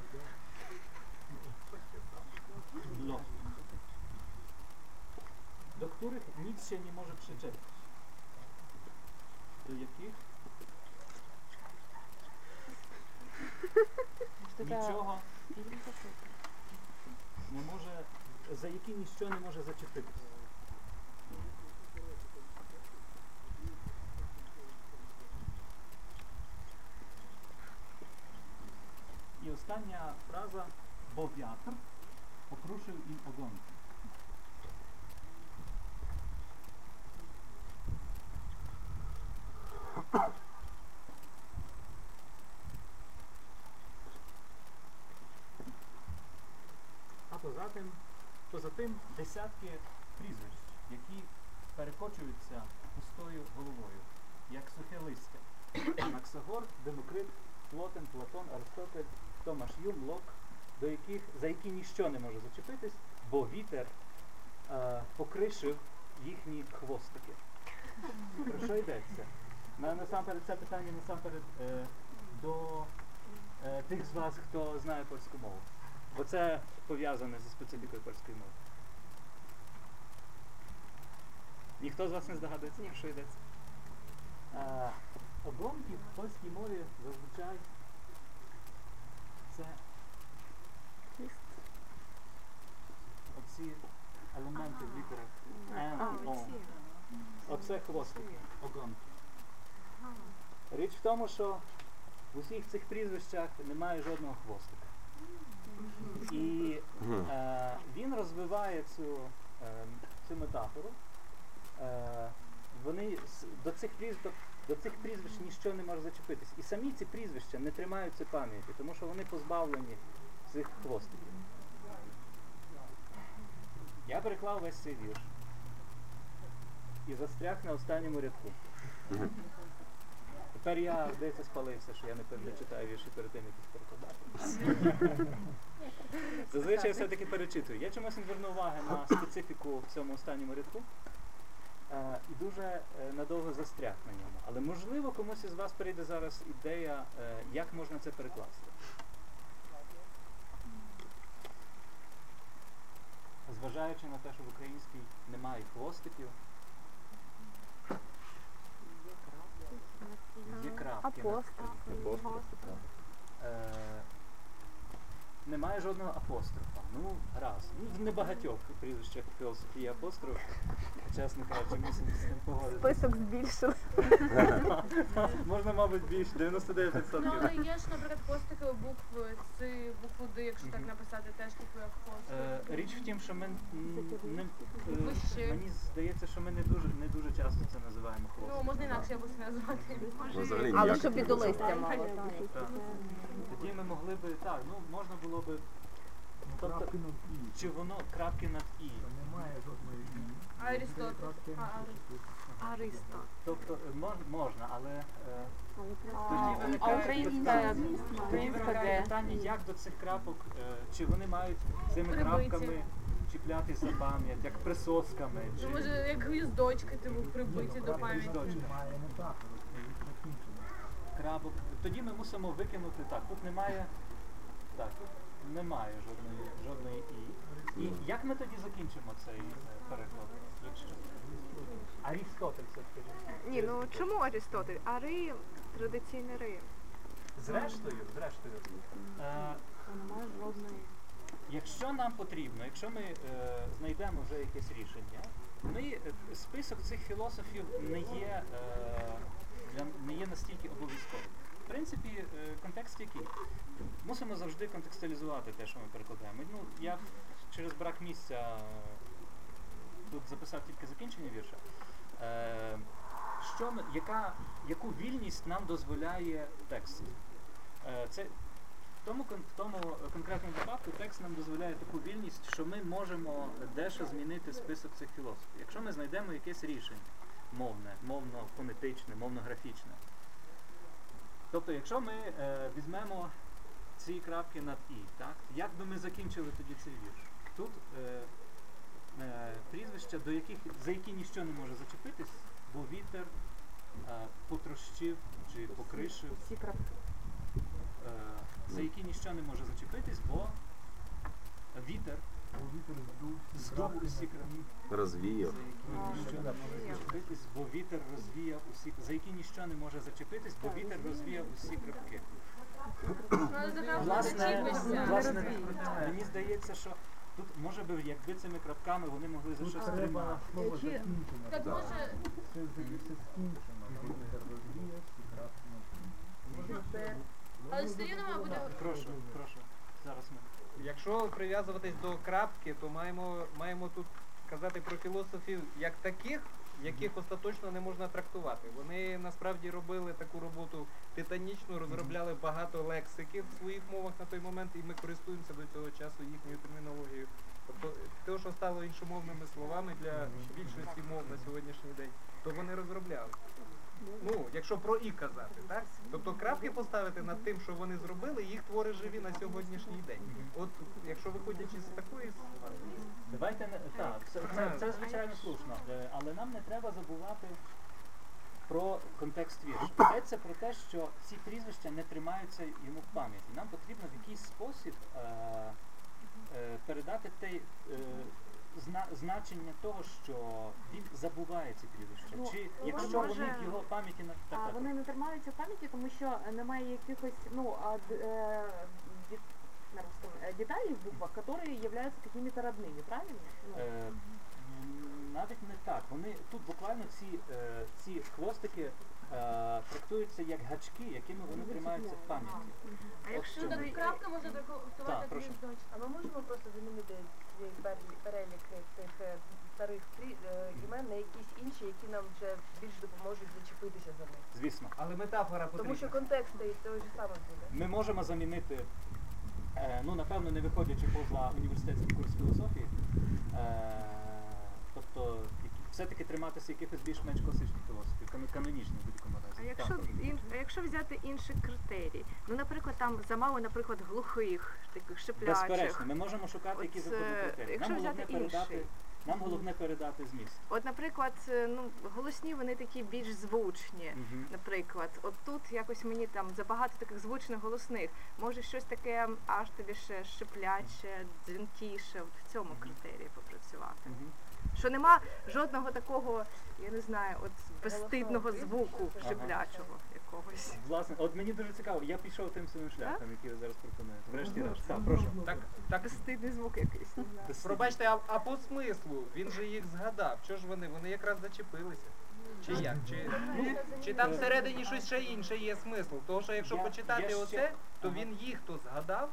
Лот. До których nic się nie może przyczepić. Do jakich нічого не може, за які ніщо не може зачепитися. І остання фраза, бо вятр покрушив їм огонки. А поза тим, поза тим десятки прізвищ, які перекочуються пустою головою, як сухе листя. Максагор, Демокрит, Плотин, Платон, Аристотель, Томаш Юм, Лок, до яких, за які ніщо не може зачепитись, бо вітер е, покришив їхні хвостики. Про що йдеться? На, насамперед це питання насамперед е, до е, тих з вас, хто знає польську мову. Бо це пов'язане зі специфікою польської мови. Ніхто з вас не здогадується, про що йдеться? Е, Обломки в польській мові зазвичай це оці елементи в літерах Н і О. Оце хвостики, огонки. Річ в тому, що в усіх цих прізвищах немає жодного хвостика. І е, він розвиває цю, е, цю метафору. Е, вони до цих прізвищ, до цих прізвищ ніщо не може зачепитись. І самі ці прізвища не тримаються пам'яті, тому що вони позбавлені цих хвостиків. Я переклав весь цей вірш і застряг на останньому рядку. Тепер я, здається, спалився, що я не перечитаю вірші перед тим, як їх перекладати. Зазвичай я все-таки перечитую. Я чомусь не звернув уваги на специфіку в цьому останньому рядку. Е, і дуже е, надовго застряг на ньому. Але можливо комусь із вас прийде зараз ідея, е, як можна це перекласти. Зважаючи на те, що в українській немає хвостиків, є крапки. Е, немає жодного апострофа. Ну, раз. Ну, в небагатьох прізвищах філософії апостроф. Чесно кажучи, мусимо з цим погодитися. Список збільшили. Можна, мабуть, більше, 99%. Ну, але є ж, наприклад, хвостики у букви С, букву Д, якщо так написати, теж типу як Е, хвостик. річ в тім, що ми не, е, Вище. мені здається, що ми не дуже, не дуже часто це називаємо Ну, хвостиком. можна інакше якось назвати. Взагалі Але ніяк щоб не і до листя мало. Так. Тоді ми могли би, так, ну можна було би, Ну, Тобто- крапки над «і». чи воно крапки над і. Що немає жодної «і». Аристотель. Крапки над «і». Аристо. Тобто е, мож- можна, але е, А, Тоді виникає українська, питання- тоді українська виникає де? питання, як до цих крапок, е, чи вони мають цими Прибиті. крапками чіплятись за пам'ять, як присосками, чи Ну, може, як гвіздочки, типу, Ні, прибиті ну, до пам'яті. крапок. Тоді ми мусимо викинути так. Тут немає. Так, тут немає жодної жодної і. І як ми тоді закінчимо цей е, переклад? Якщо Арістотель все таки. Ні, ну чому Аристотель? А Ри традиційний Ри. Зрештою, зрештою. Е, Немає жодної. Якщо нам потрібно, якщо ми е, знайдемо вже якесь рішення, ми е, список цих філософів не є, е, не є настільки обов'язковим. В принципі, е, контекст який? Мусимо завжди контекстуалізувати те, що ми перекладаємо. Ну, я через брак місця е, тут записав тільки закінчення вірша. Е, що яка, яку вільність нам дозволяє текст? Це в тому, в тому конкретному випадку текст нам дозволяє таку вільність, що ми можемо дещо змінити список цих філософів. Якщо ми знайдемо якесь рішення мовне, мовно-фонетичне, мовно-графічне. Тобто, якщо ми е, візьмемо ці крапки над і, так, як би ми закінчили тоді цей вірш? Тут е, е, прізвища, до яких, за які ніщо не може зачепитись, бо вітер е, потрощив чи покришив Всі крапки. е, за які ніщо не може зачепитись, бо вітер здув усі крапки, Розвіяв. за які ніщо не може зачепитись, бо вітер розвіяв усі за які ніщо не може зачепитись, бо вітер розвіяв усі крапки. Власне, власне, мені здається, що тут може би, якби цими крапками вони могли за щось тримати. Так може Але все рівно має бути Прошу, прошу. Зараз ми. Якщо прив'язуватись до крапки, то маємо, маємо тут казати про філософів як таких, яких остаточно не можна трактувати. Вони насправді робили таку роботу титанічну, розробляли багато лексики в своїх мовах на той момент, і ми користуємося до цього часу їхньою термінологією. Тобто те, що стало іншомовними словами для більшості мов на сьогоднішній день, то вони розробляли. Ну, якщо про і казати, так? Тобто крапки поставити над тим, що вони зробили, їх твори живі на сьогоднішній день. От якщо виходячи з такої Давайте не так, це, це, це звичайно слушно, е, але нам не треба забувати про контекст віршу. Йдеться про те, що ці прізвища не тримаються йому в пам'яті. Нам потрібно в якийсь спосіб е, е, передати те е, зна, значення того, що він забуває ці прізвища. Ну, Чи ну, якщо може- вони в його пам'яті на так, А так, вони не тримаються в пам'яті, тому що немає якихось ну а, д- е, ді- на русском, э, деталей в буквах, которые являются какими-то родными, правильно? Ну, Е, м, навіть не так. Вони тут буквально ці, е, ці хвостики е, трактуються як гачки, якими вони тримаються в пам'яті. А якщо От ви- чому. крапка може трактувати Так, прошу. А ми можемо просто замінити цей перелік тих е, старих е, імен на якісь інші, які нам вже більш допоможуть зачепитися за них. Звісно. але метафора потрібна. Тому що контекст той же саме буде. Ми можемо замінити, е, ну напевно, не виходячи поза університетський курс філософії, тобто все-таки триматися якихось більш-менш класичних філософів, кан- канонічних в будь-якому разі. А якщо, ін, а якщо взяти інші критерії, ну, наприклад, там замало, наприклад, глухих, таких шиплячих. Безперечно, ми можемо шукати От, які е, критерії. Нам головне передати, нам головне передати зміст. От, наприклад, е, ну, голосні вони такі більш звучні. Мгм. Наприклад, от тут якось мені там забагато таких звучних голосних. Може щось таке аж тобі ще шипляче, дзвінкіше, от в цьому критерії попрацювати. Мгм. Що нема жодного такого, я не знаю, от безстидного звуку Ага. шиплячого якогось. Власне, от мені дуже цікаво, я пішов тим самим шляхом, який ви зараз пропонуєте. Врешті-решт. Так, прошу. Так, так Безстидний звук якийсь. Не знаю. Пробачте, а, а по смислу він же їх згадав. Чого ж вони? Вони якраз зачепилися. Чи як? Чи, ну, чи там всередині щось ще інше є смисл? Тому що якщо Я- почитати я ще- оце, то він їх то згадав,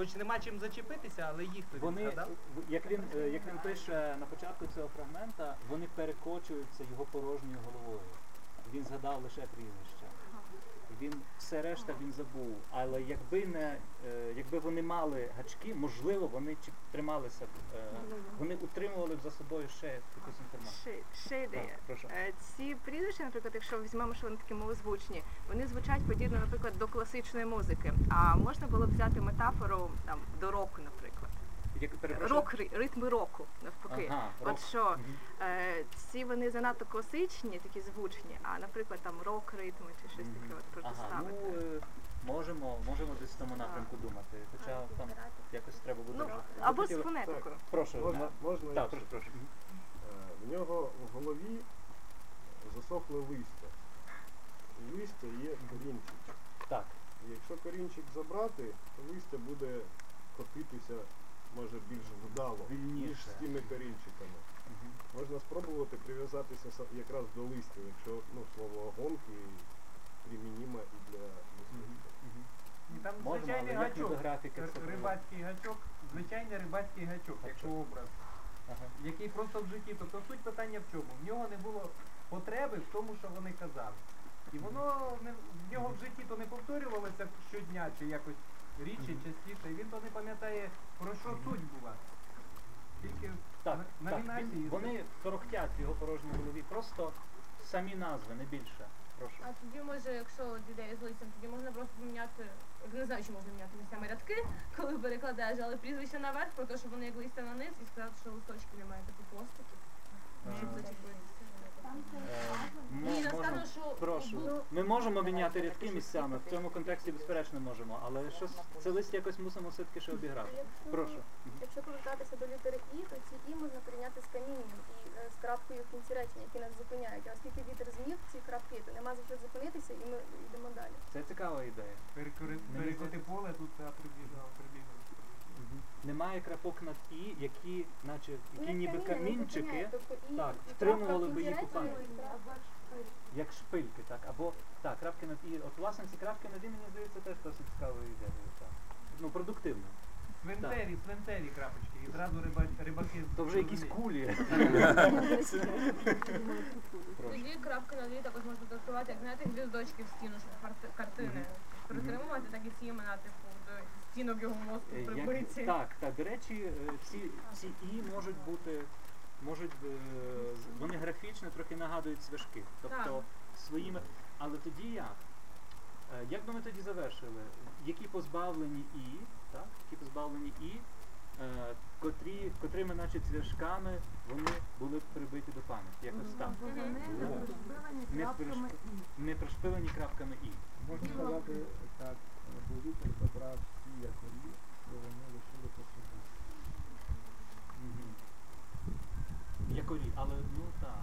хоч нема чим зачепитися, але їх то він Вони, згадав. як він, е, як він пише на початку цього фрагмента, вони перекочуються його порожньою головою. Він згадав лише прізвище. Він все решта він забув. Але якби не е, якби вони мали гачки, можливо, вони чи трималися б, е, вони утримували б за собою ще якусь інформацію. Ще, ідея. Е, Ці прізвища, наприклад, якщо візьмемо, що вони такі малозвучні, вони звучать подібно, наприклад, до класичної музики. А можна було б взяти метафору там до року, наприклад. Як перепрошую? Рок, ритми року, навпаки. Ага, рок. От що е, ці вони занадто класичні, такі звучні, а наприклад там рок ритми чи щось таке от Ага, протиставити. ну е, можемо, можемо десь в тому напрямку думати. Хоча там якось треба буде Ну, вже. або з фонетикою. Прошу. Можна, можна Так, прошу, прошу. Е, В нього в голові засохле листя. І листя є корінчик. Так. І якщо корінчик забрати, то листя буде котитися може більш вдало, ніж з тими корінчиками. Угу. Можна спробувати прив'язатися якраз до листів, якщо ну, слово гонки примінімо і для мисливців. Угу. Ну, і Там звичайний гачок, рибацький гачок, звичайний рибацький гачок, як Гачок. образ, Ага. який просто в житті. Тобто суть питання в чому? В нього не було потреби в тому, що вони казали. І воно не в нього в житті то не повторювалося щодня чи якось рідше, частіше. І він то не пам'ятає про що суть була. Тільки Так, на- так. Він- Вони торохтять в його порожній голові. Просто самі назви, не більше. Прошу. А тоді може, якщо от ідея з листям, тоді можна просто поміняти, не знаю, чи можна міняти місцями рядки, коли перекладаєш, але прізвище наверх, про те, що воно як листя на низ, і сказати, що листочки немає типу хвостиків, щоб Е, зачепитися. Ні, я скажу, що Прошу. ну, Ми можемо міняти рядки місцями, в цьому контексті безперечно можемо, але щось це лист якось мусимо все-таки ще обіграти. Прошу. Якщо повертатися до літери І, то ці І можна порівняти з камінням і е, з крапкою в кінці речення, які нас зупиняють. А оскільки вітер змів ці крапки, то нема за що зупинитися і ми йдемо далі. Це цікава ідея. перекори- перекоти поле, тут прибігав, прибігав. Немає крапок над і, які, наче які ніби камінчики, тобто і, так, втримували би їх у пам'яті. як шпильки, так, або так, крапки над і. От власне ці крапки над і, мені здається, теж досить цікавою ідеєю. Так. Ну, продуктивно. Свинцеві, свинцеві крапочки. І зразу риба- рибаки. То вже якісь кулі. Тоді крапки на дві також можна трактувати, як знаєте, гвіздочки в стіну, щоб картини притримувати, так і ці імена, типу, стінок його мозку Е, як- прибиті. Так, так. До речі, е, ці, ці і можуть бути, можуть, е, вони графічно трохи нагадують свяжки. Тобто своїми. Але тоді як? Е, Як би ми тоді завершили? Які позбавлені і, так? Які позбавлені і, е, котрі, котрими, наче цвяшками, вони були б прибиті до пам'яті. Якось так. О. не приш- і. Не пришпилені крапками і. Можна сказати так, бо вітер забрав всі якорі, то вони лишили по собі. Якорі, але ну так.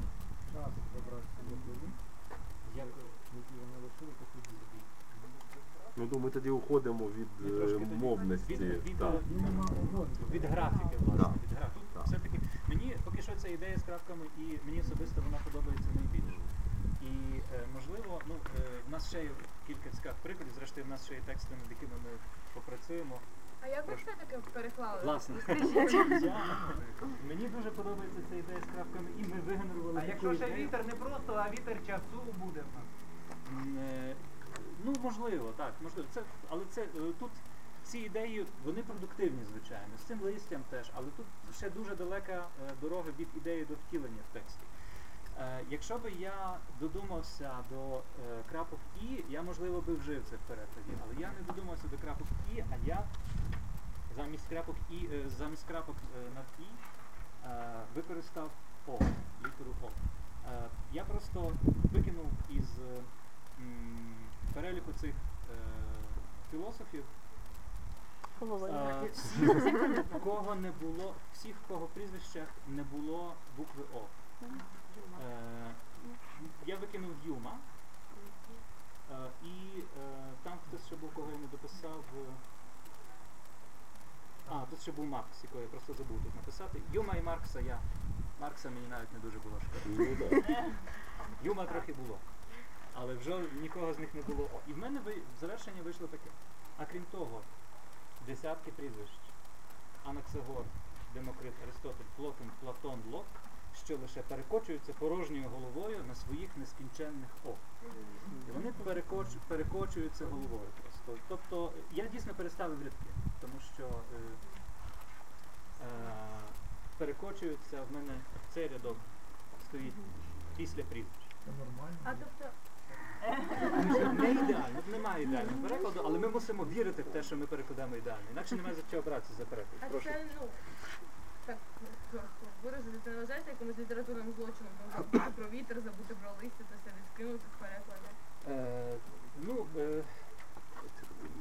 Час забрав всі якорі, Як... які вони лишили по собі. Ну, думаю, тоді уходимо від е, трошки тоді мовності. від- від- так. Нема угоди. Від графіки, власне, Так. від графіки. Тут Так. все-таки мені поки що ця ідея з крапками і мені особисто вона подобається найбільше. І е, можливо, ну е, в нас ще є кілька цікавих прикладів, зрештою в нас ще є тексти, над якими ми попрацюємо. А як ви це таке переклали? Власне, я, мені дуже подобається ця ідея з крапками, і ми вигенерували. А таку якщо ще ідею. вітер не просто, а вітер часу буде в нас. М, е, Ну, можливо, так, можливо. Це, але це е, тут ці ідеї, вони продуктивні, звичайно, з цим листям теж, але тут ще дуже далека е, дорога від ідеї до втілення в тексті. Е, якщо би я додумався до е, крапок І, я можливо би вжив це в перекладі, але я не додумався до крапок І, а я замість крапок І, е, замість крапок над І використав О, літеру О. Я просто викинув із переліку цих філософів е, всіх, кого не було, всіх, кого прізвищах не було букви О. Е, я викинув Дюма. Е, і е, там хтось ще був, кого я не дописав. А, тут ще був Маркс, якого я просто забув тут написати. Юма і Маркса я. Маркса мені навіть не дуже було шкода. Ну, да. Юма трохи було. Але вже нікого з них не було. І в мене ви- в завершення вийшло таке. А крім того, десятки прізвищ. Анаксагор, Демокрит, Аристотель, Плотин, Платон, Лок, що лише перекочуються порожньою головою на своїх нескінченних О. І вони перекоч, перекочуються головою просто. Тобто я дійсно переставив рядки, тому що е, е, перекочуються в мене цей рядок стоїть після прізвища. Це нормально. А тобто, Не ідеально, немає ідеального перекладу, але ми мусимо вірити в те, що ми перекладаємо ідеально. Інакше немає за чого братися за переклад. Прошу. Так виразити, це не вважається якимось літературним злочином, там забути про вітер, забути про листя, це все відкинути в перекладі. Е, ну, е,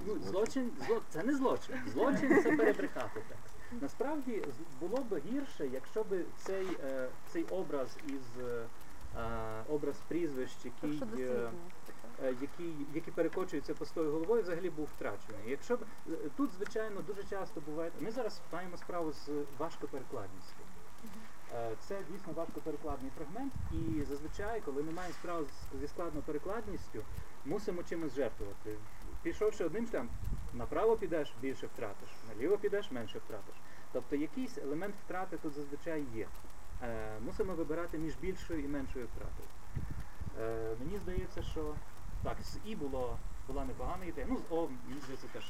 ну, злочин, зло, це не злочин. Злочин це перебрехати текст. Насправді з- було б гірше, якщо б цей, е, цей образ із е, е, образ прізвищ, який, е, е, який, які перекочуються пустою головою, взагалі був втрачений. Якщо б е, тут, звичайно, дуже часто буває. Ми зараз маємо справу з важкоперекладністю. Е, Це дійсно важкоперекладний фрагмент, і зазвичай, коли ми маємо справу зі складною перекладністю, мусимо чимось жертвувати. Пішовши одним шляхом, Направо підеш, більше втратиш, наліво підеш, менше втратиш. Тобто якийсь елемент втрати тут зазвичай є. Е, мусимо вибирати між більшою і меншою втратою. Е, мені здається, що так, з І було, була непогана ідея. Ну, з О, мені здається, теж.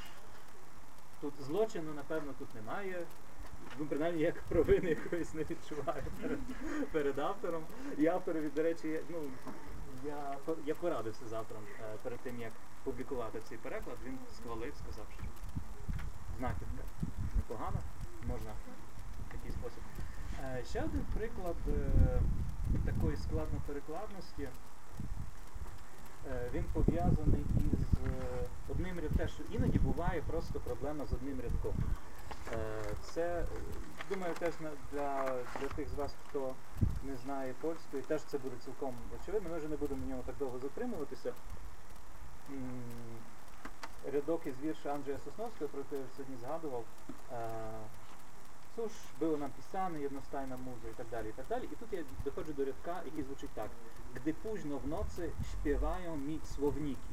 Тут злочину, напевно, тут немає. Ну, принаймні, як провини якоїсь не відчуваю перед, перед автором. І авторові, до речі, ну, я, я порадився з автором е, перед тим, як публікувати цей переклад. Він схвалив, сказав, що знахідка непогана, можна в такий спосіб. Е, ще один приклад е, такої складноперекладності. Е, він пов'язаний із е, одним рядком. Іноді буває просто проблема з одним рядком. Е, Це, думаю, теж для, для тих з вас, хто не знає польської, теж це буде цілком очевидно. Ми вже не будемо на ньому так довго затримуватися. Рядок із вірша Анджея Сосновського, про який я сьогодні згадував. Е, Cóż, były nam pisane, jednostajna muza i tak dalej, i tak dalej. I tutaj dochodzi do rядка, який звучить так. Gdy późno в nocy śpiewają mi słowniki.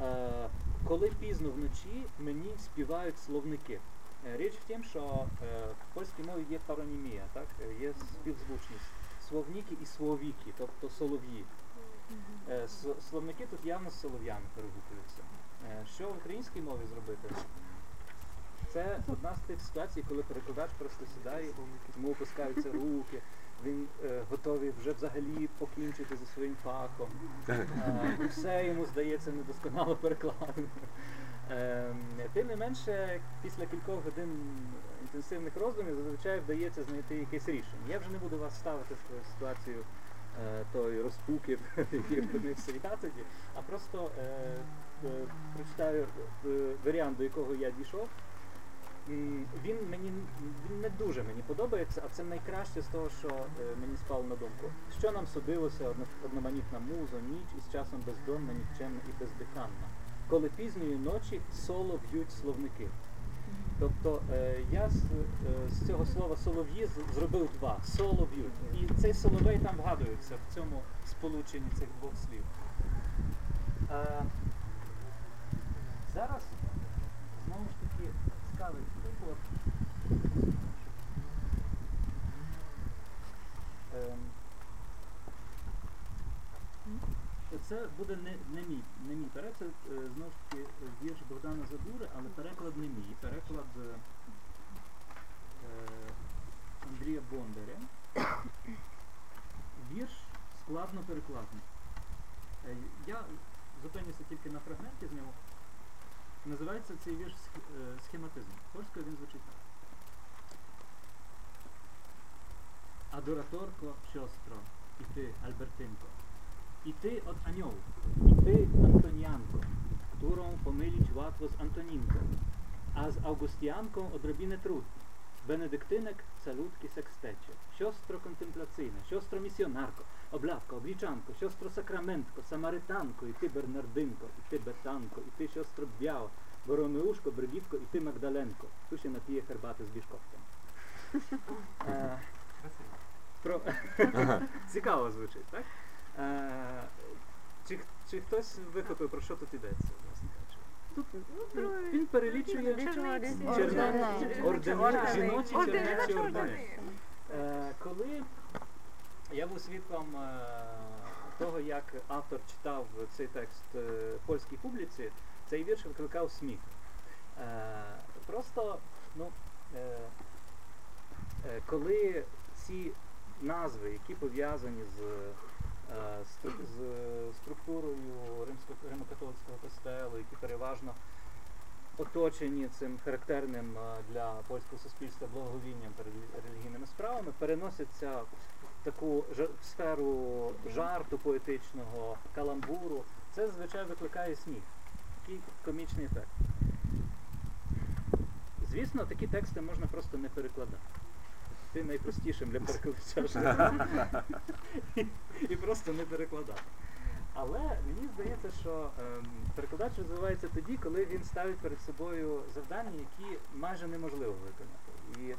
Е, коли пізно вночі мені співають словники. Е, Річ в тім, що е, в польській мові є паронімія, так? Е, є співзвучність. Словніки і словіки, тобто солов'ї. Словники тут явно з солов'ями перегукуються. Що в українській мові зробити? Це одна з тих ситуацій, коли перекладач просто сідає, йому опускаються руки, він е, готовий вже взагалі покінчити зі своїм фахом. Е, все йому здається недосконало перекладено. Е, тим не менше, після кількох годин інтенсивних роздумів зазвичай вдається знайти якесь рішення. Я вже не буду вас ставити в ситуацію е, тої розпуки, які опинився я тоді, а просто е, е, прочитаю е, варіант, до якого я дійшов. Він мені він не дуже мені подобається, а це найкраще з того, що е, мені спало на думку. Що нам судилося одноманітна музо, ніч із часом бездонна, нікчемна і бездиханна. Коли пізньої ночі соло б'ють словники. Тобто е, я з, е, з цього слова солов'ї зробив два соло б'ють. І цей соловей там вгадується в цьому сполученні цих двох слів. Зараз знову ж таки цікавий приклад. Ем, Це буде не, не мій, не мій переклад, е, знову ж таки вірш Богдана Задури, але переклад не мій. Переклад е, е, Андрія Бондаря. Вірш складно перекладний. Е, Я зупинюся тільки на фрагменті з нього. Називається цей вірш схематизм. Польською він звучить так. Adoratorko, siostro, i ty, Albertynko, I ty od aniołów, i ty Antonianko, którą pomylić łatwo z Antoninką, a z Augustianką odrobinę trudniej. Benedyktynek calutki sekstecie, siostro kontemplacyjna, siostro misjonarko, oblawko, obliczanko, siostro sakramentko, samarytanko i ty Bernardynko, i ty Betanko, i ty siostro biała, Boromeuszko, Brygiwko i ty Magdalenko. Tu się napije herbatę z biszkoptem. E, pro... Ciekawo zwyczaj, tak? Е, чи, чи хтось вихопив, про що тут йдеться, власне кажучи? Тут він, він перелічує ордени, Ордени. жіночі чернечі Ордени. Е, коли я був свідком е, того, як автор читав цей текст е, польській публіці, цей вірш викликав сміх. Е, просто, ну, е, е, коли ці назви, які пов'язані з, е, з структурою римсько- римокатолицького костелу, які переважно оточені цим характерним е, для польського суспільства благовінням перед релігійними справами, переносяться в таку сферу жарту поетичного, каламбуру, це зазвичай викликає сміх. Такий комічний ефект. Звісно, такі тексти можна просто не перекладати. Ти найпростішим для перекладача. І- і просто не перекладати. Але мені здається, що ем, перекладач розвивається тоді, коли він ставить перед собою завдання, які майже неможливо виконати. І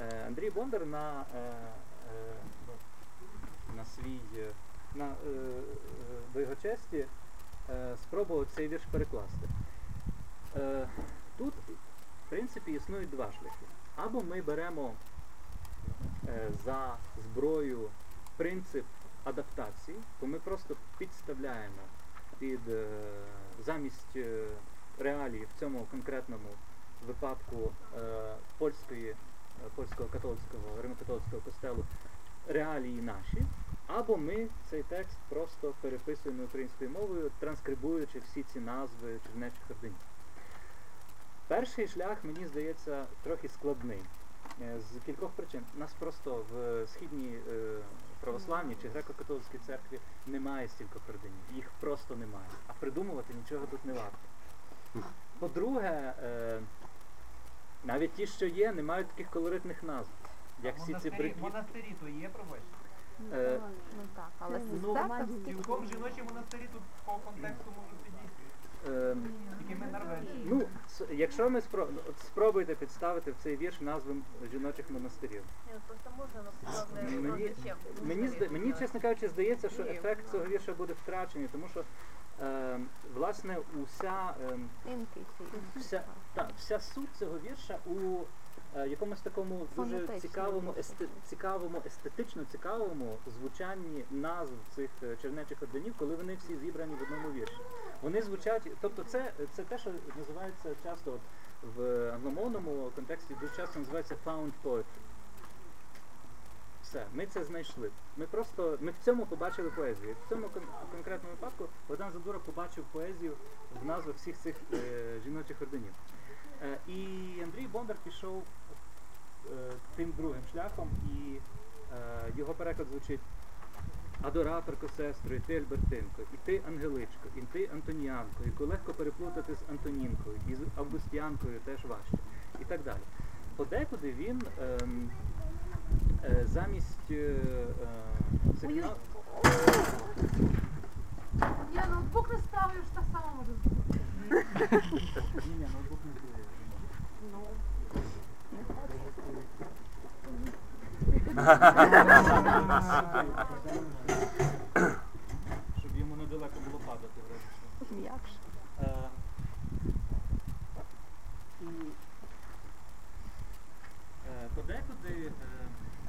е, Андрій Бондар на, е, е, на свій на, до його честі спробував цей вірш перекласти. Тут, в принципі, існують два шляхи. Або ми беремо за зброю принцип адаптації, то ми просто підставляємо під е, замість е, реалії в цьому конкретному випадку е, польської, е, польського католицького, римокатолицького костелу реалії наші, або ми цей текст просто переписуємо українською мовою, транскрибуючи всі ці назви чернечих орденів. Перший шлях, мені здається, трохи складний. Е, З кількох причин. У нас просто в східній е, православній чи греко-католицькій церкві немає стільки орденів. Їх просто немає. А придумувати нічого тут не варто. По-друге, е, навіть ті, що є, не мають таких колоритних назв. Як всі ці Монастирі, монастирі то є, пробачте. Е, Ну так, але Ну, Цілком жіночі монастирі тут по контексту можуть підійти. Е, норвежці. Ну, якщо ми спро... спробуйте підставити в цей вірш назви жіночих монастирів. Ну Мені, мені, мені, чесно кажучи, здається, що ефект цього вірша буде втрачений, тому що е, власне уся, е, вся, та, вся суть цього вірша у е, якомусь такому дуже цікавому, есте, цікавому, естетично цікавому звучанні назв цих е, чернечих орденів, коли вони всі зібрані в одному вірші. Вони звучать, тобто це, це те, що називається часто от, в англомовному контексті дуже часто називається found poetry. Все, ми це знайшли. Ми просто ми в цьому побачили поезію. В цьому кон- конкретному випадку Богдан Задура побачив поезію в назвах всіх цих е, жіночих орденів. Е, і Андрій Бондар пішов е, тим другим шляхом, і е, його переклад звучить Адораторко, сестро, і ти Альбертинко, і ти Ангеличко, і ти Антоніанко, яку легко переплутати з Антонінкою, і з Августіанкою теж важче, і так далі. Подекуди він ем, е, замість е, е, цих Я ноутбук не ставлю, ж так само можу зробити. Ні, ні, ноутбук не буде. Щоб йому недалеко було падати, врешті. М'якше. Е, І е, подекуди е,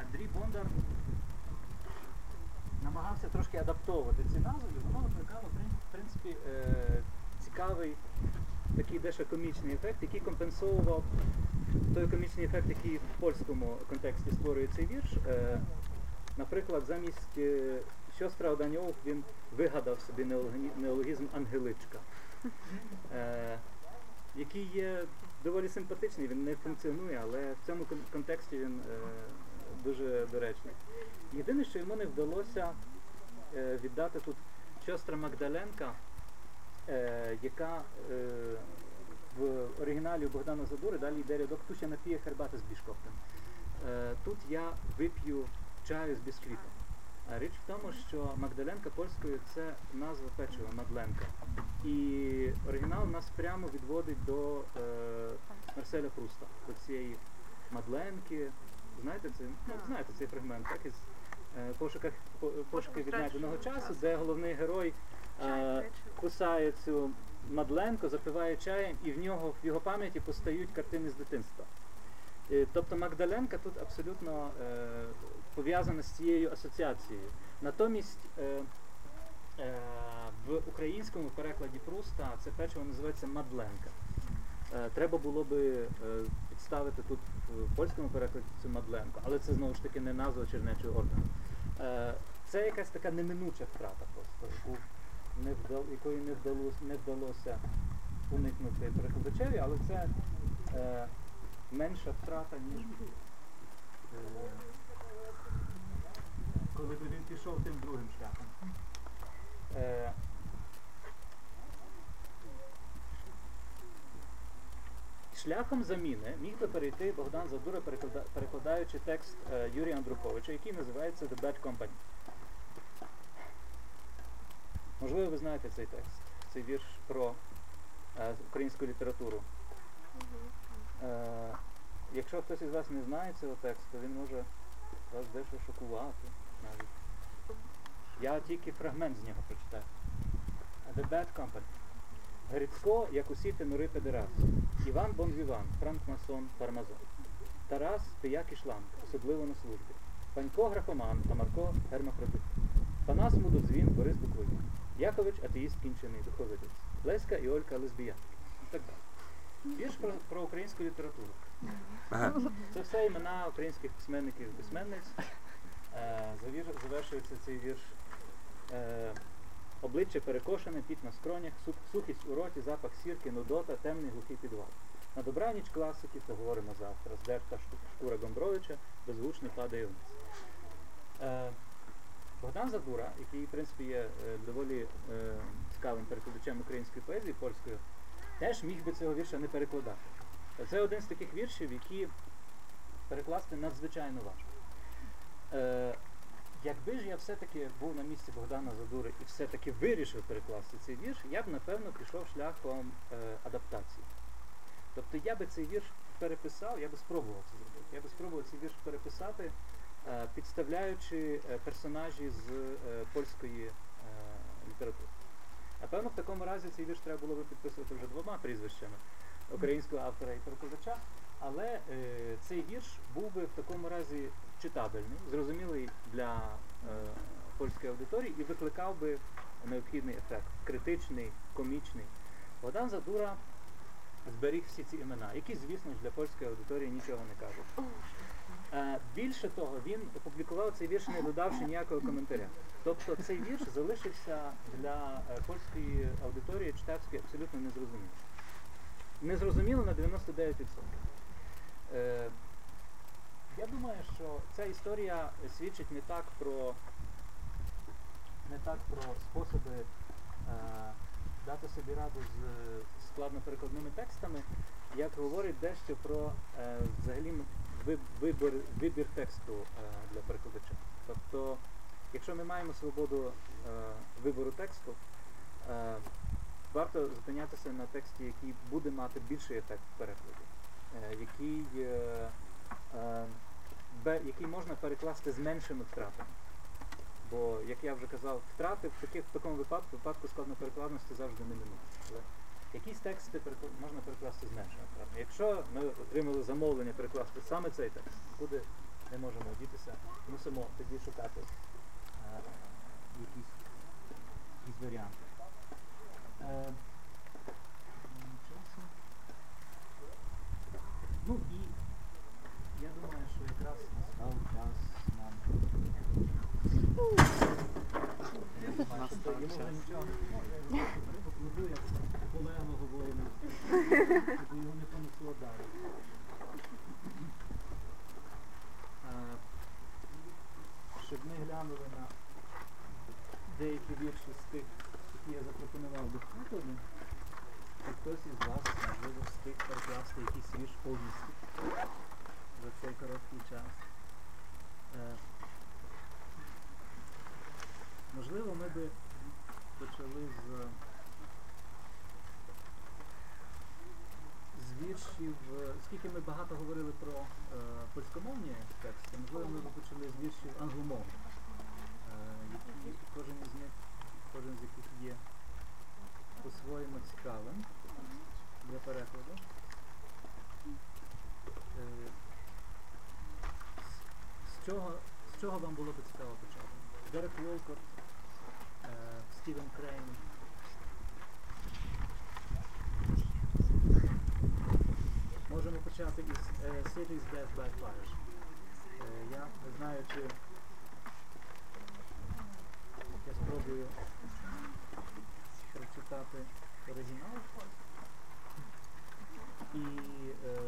Андрій Бондар намагався трошки адаптовувати ці назви, воно викликало в в принципі е, цікавий такий дещо комічний ефект, який компенсовував той комічний ефект, який в польському контексті створює цей вірш. Е, Наприклад, замість е, сьостра Оданьов він вигадав собі неологі- неологізм Ангеличка, е, який є доволі симпатичний, він не функціонує, але в цьому кон- контексті він е, дуже доречний. Єдине, що йому не вдалося е, віддати тут сьостра Магдаленка, е, яка е, в оригіналі у Богдана Задури далі йде рядок «Ту ще напіє Хербата з бішкоптем. Е, тут я вип'ю чаю з бісквітом. Річ в тому, що Магдаленка польською це назва печива Мадленка. І оригінал нас прямо відводить до е, Марселя Пруста, до цієї Мадленки. Знаєте це? Ну, знаєте цей фрагмент, так із е, пошуках пошуки віднайденого часу, де головний герой е, кусає цю Мадленку, запиває чаєм, і в нього в його пам'яті постають картини з дитинства. Е, Тобто Магдаленка тут абсолютно е, пов'язана з цією асоціацією. Натомість е, е, в українському перекладі Пруста це печиво називається Мадленка. Е, треба було би е, підставити тут в польському перекладі цю Мадленку, але це знову ж таки не назва Чернечого ордену. Е, це якась така неминуча втрата просто, не вдал, якої не вдалося, не вдалося уникнути перекладачеві, але це е, менша втрата, ніж е, коли б він пішов тим другим шляхом. Е, Шляхом заміни міг би перейти Богдан Задура, перекладаючи текст е, Юрія Андруковича, який називається The Bad Company. Можливо, ви знаєте цей текст, цей вірш про е, українську літературу. Е, якщо хтось із вас не знає цього тексту, він може вас дещо шокувати навіть. Я тільки фрагмент з нього прочитаю. The Bad Company. Грицько, як усі тенори педераст. Іван Бонвіван, Франк Масон, Пармазон. Тарас Пияк і Шланг, особливо на службі. Панько графоман, а Марко гермафродит. Панас Мудодзвін, Борис Буковик. Якович атеїст кінчений, духовидець. Леська і Олька лесбіянки. І так далі. Вірш про, про українську літературу. Це все імена українських письменників і письменниць. Е, завір- завершується цей вірш. Е, обличчя перекошене, піт на скронях, сухість у роті, запах сірки, нудота, темний глухий підвал. На добраніч класики, то говоримо завтра. Здерта шкура Гомбровича беззвучно падає вниз. Богдан Задура, який, в принципі, є е, доволі е, цікавим перекладачем української поезії польською, теж міг би цього вірша не перекладати. Це один з таких віршів, які перекласти надзвичайно важко. Е, якби ж я все-таки був на місці Богдана Задури і все-таки вирішив перекласти цей вірш, я б напевно пішов шляхом е, адаптації. Тобто я би цей вірш переписав, я би спробував це зробити. Я би спробував цей вірш переписати, підставляючи е, персонажі з е, польської е, літератури. Напевно, в такому разі цей вірш треба було би підписувати вже двома прізвищами українського автора і перекладача, але е, цей вірш був би в такому разі читабельний, зрозумілий для е, польської аудиторії і викликав би необхідний ефект критичний, комічний. Богдан Задура зберіг всі ці імена, які, звісно ж, для польської аудиторії нічого не кажуть. Е, більше того, він опублікував цей вірш, не додавши ніякого коментаря. Тобто цей вірш залишився для е, польської аудиторії читацької абсолютно незрозумілим. Незрозуміло на 99%. Е, я думаю, що ця історія свідчить не так про не так про способи дати собі раду з складно перекладними текстами, як говорить дещо про взагалі вибір, вибір тексту е, для перекладача. Тобто, якщо ми маємо свободу е, вибору тексту, е, варто зупинятися на тексті, який буде мати більший ефект е, який, який можна перекласти з меншими втратами. Бо, як я вже казав, втрати в, таких, в такому випадку, випадку складноперекладності завжди не. Але якісь тексти можна перекласти з меншими втратами. Якщо ми отримали замовлення перекласти саме цей текст, куди не можемо дітися, мусимо тоді шукати е, якісь, якісь варіанти. Е. Ну і я думаю, що якраз настав час нам. Йому вже нічого не воїна, щоб його не понесло далі. Щоб ми глянули на деякі вірші з тих, які я запропонував до прикладу, і хтось із вас, можливо, встиг перекласти якийсь вірш повністю за цей короткий час. Е, можливо, ми би почали з, з віршів, е, оскільки ми багато говорили про е, польськомовні тексти, можливо, ми почали з віршів англомовних, е, кожен із них, кожен з яких є по-своєму цікавим для перекладу. Е, з- З чого, з чого вам було б цікаво почати? Дерек Волкот, е, Стівен Крейн. Із е, Cities Death by Fire. Е, я не знаю, чи я спробую прочитати оригінал. І е,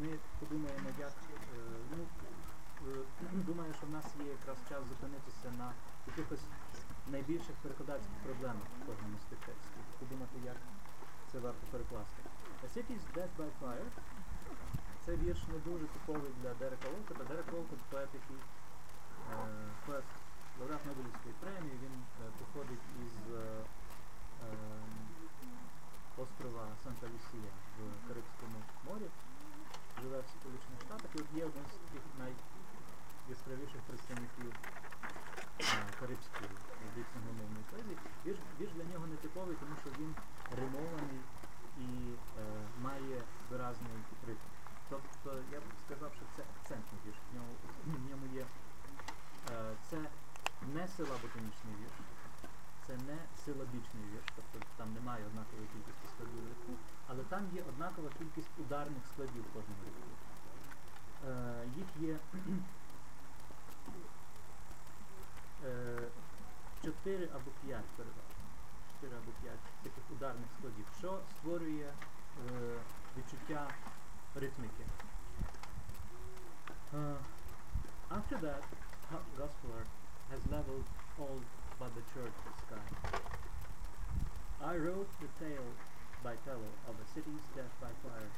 ми подумаємо, як е, ну, е, думаю, що в нас є якраз час зупинитися на якихось найбільших перекладацьких проблемах в кожному з тих текстів. Подумати, як це варто перекласти. A City's Death by Fire це вірш не дуже типовий для Дерека Волкота. Дерек Волкот поет, який е, поет лауреат Нобелівської премії, він е, походить із е, острова Санта-Лусія в Карибському морі, живе в Сполучених Штатах і от є один з таких найяскравіших представників карибської англомовної поезії. Вірш для нього не типовий, тому що він римований і е, має виразний ритм. Тобто я б сказав, що це акцентний вірш. В ньому, в ньому є е, це не силаботонічний вірш, це не силабічний вірш, тобто там немає однакової кількості складів рядку, але там є однакова кількість ударних складів в кожному рядку. Е, їх є е, 4 або 5 переважно. 4 або 5 таких ударних складів, що створює е, відчуття ритміки. Uh, after that, Ho- Gospeler has leveled all but the church sky. I wrote the tale by Tello of a city's death by fire.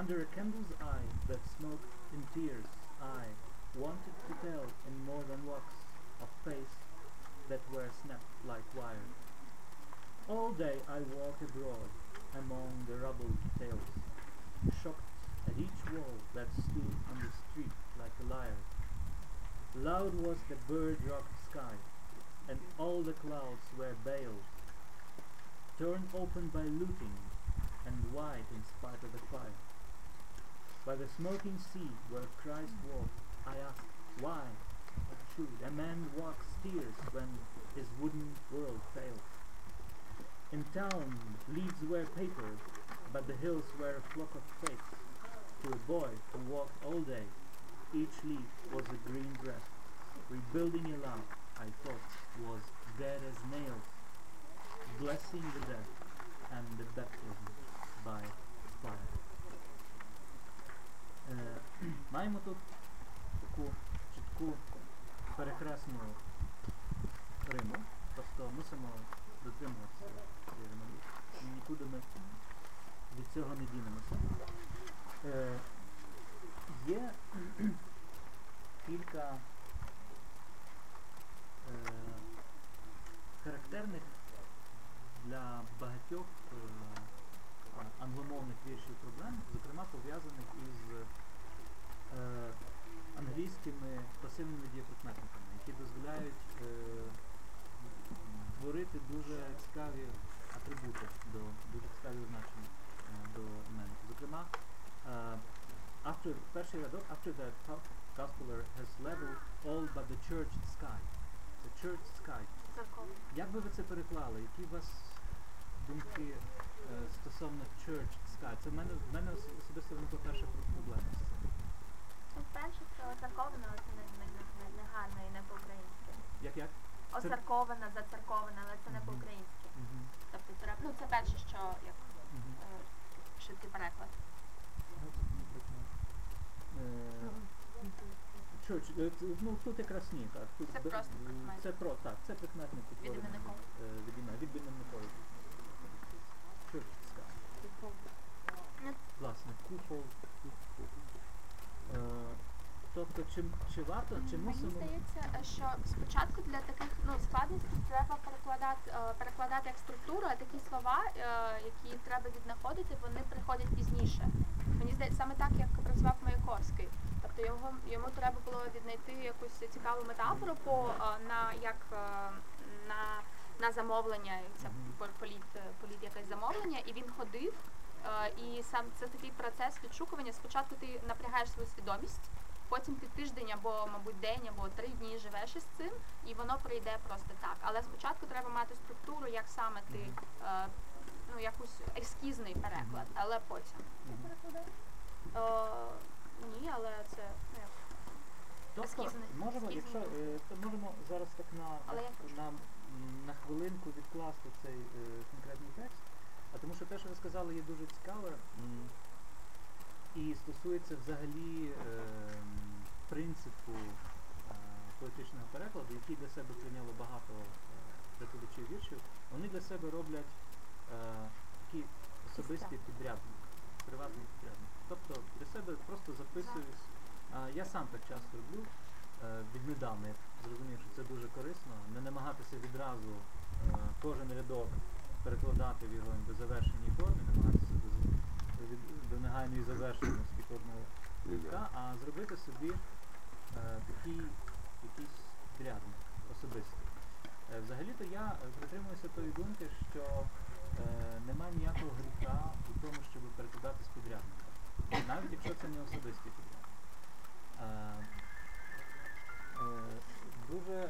Under a candle's eye that smoked in tears, I wanted to tell in more than wax of face that were snapped like wire. All day I walked abroad among the rubble tales, shocked at each wall that stood on the street like a lyre. Loud was the bird-rocked sky, and all the clouds were veiled, torn open by looting, and white in spite of the fire. By the smoking sea where Christ walked, I asked, why should a man walk steers when his wooden world fails? In town, leaves were paper, but the hills were a flock of fakes. To a boy who walked all day, each leaf was a green dress. Rebuilding a love I thought was dead as nails, blessing the death and the baptism by fire. Е, маємо тут таку чітку перекресну риму, тобто мусимо дотримуватися римові. Нікуди ми від цього не дінемося. Е, є кілька е, характерних для багатьох е, англомовних віршів проблем, зокрема пов'язаних із е, англійськими пасивними дієприкметниками, які дозволяють е, творити дуже цікаві атрибути до дуже цікаві означення е, до іменників. Зокрема, е, after, перший рядок, after that Go- Gospeler has leveled all but the church sky. Це church sky. Як би ви це переклали? Які у вас думки е, стосовно church sky? Це в мене, в мене особисто виникла перша проблема з цим. Перше, це оцеркована, це не, не, не, гарно і не по-українськи. Як як? Це- Оцеркована, зацеркована, але це не по-українськи. Тобто треба, ну це перше, що як е, швидкий переклад. Е, е, ну тут якраз ні, так. Тут Це б- просто е, прикметник. Це про, так, це прикметник від імен, від іменникової. Church sky. Ну, Власне, купол. Е, тобто, чи, чи варто, чи Мені здається, що спочатку для таких ну, складностей треба перекладати, е, перекладати як структуру, а такі слова, е, які треба віднаходити, вони приходять пізніше. Мені здається, саме так, як працював Маяковський. Тобто його, йому треба було віднайти якусь цікаву метафору по, е, на, як, на, на замовлення, це політ, політ якесь замовлення, і він ходив. І сам це такий процес відшукування. Спочатку ти напрягаєш свою свідомість, потім ти тиждень або, мабуть, день або три дні живеш із цим, і воно прийде просто так. Але спочатку треба мати структуру, як саме ти е, ну якусь ескізний переклад, але потім. Мгм. Е, ні, але це ну, як Тобто, ескізний- можемо, ескізний якщо, е, то можемо зараз так на, Але я на, на хвилинку відкласти цей е, конкретний текст, а тому що те, що ви сказали, є дуже цікаве. М, і стосується взагалі е, принципу е, поетичного перекладу, який для себе прийняло багато е, перекладачів віршів. Вони для себе роблять е, такий особистий підрядник, приватний підрядник. Тобто для себе просто записують. А, я сам так часто роблю е, віднедавна, зрозумів, що це дуже корисно, не намагатися відразу е, кожен рядок перекладати в його завершеній формі, намагатися від- до негайної завершеності кожного рядка, а зробити собі е, такий якийсь підрядник особистий. Е, Взагалі-то я е, притримуюся тої думки, що е, немає ніякого гріха у тому, щоб перекладати з підрядника, навіть якщо це не особистий підрядник. Е, е, дуже е,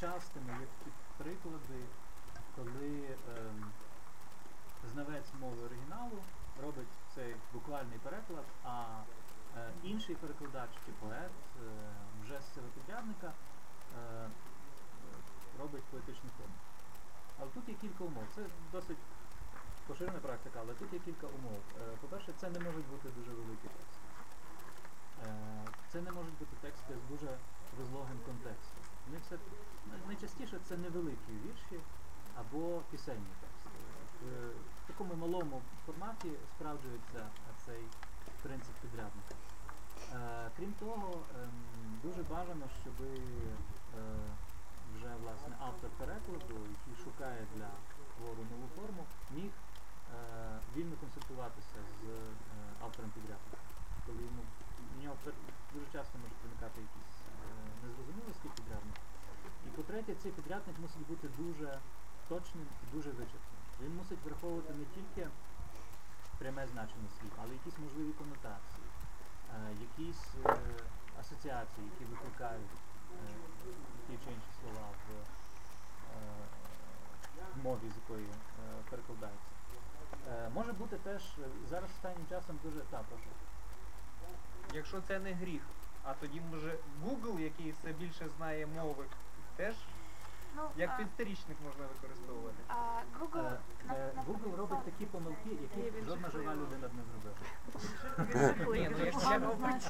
частими є такі приклади, коли ем, знавець мови оригіналу робить цей буквальний переклад, а е, інший перекладач чи поет е, вже з цього підрядника е, робить поетичну форму. Але тут є кілька умов. Це досить поширена практика, але тут є кілька умов. Е, По-перше, це не можуть бути дуже великі тексти. Е, Це не можуть бути тексти з дуже розлогим контекстом. Вони все найчастіше це невеликі вірші або пісенні тексти. Малому форматі справджується цей принцип підрядника. Е, крім того, ем, дуже бажано, щоб вже власне автор перекладу, який шукає для твору нову форму, міг е, вільно консультуватися з е, автором підрядника. Коли йому в нього дуже часто можуть виникати якісь е, незрозумілості підрядника. І по-третє, цей підрядник мусить бути дуже точним і дуже вичерпним. Він мусить враховувати не тільки пряме значення слів, але якісь можливі конотації, е, якісь е, асоціації, які викликають е, ті чи інші слова в, в мові, з якої перекладаються. Може бути теж зараз останнім часом дуже прошу. Якщо це не гріх, а тоді може Google, який все більше знає мови, теж Ну, як підстрічник можна використовувати. а, Google, Е, на- е, на- Google робить такі помилки, які жодна жива людина б не зробила. Ні, ну якщо для,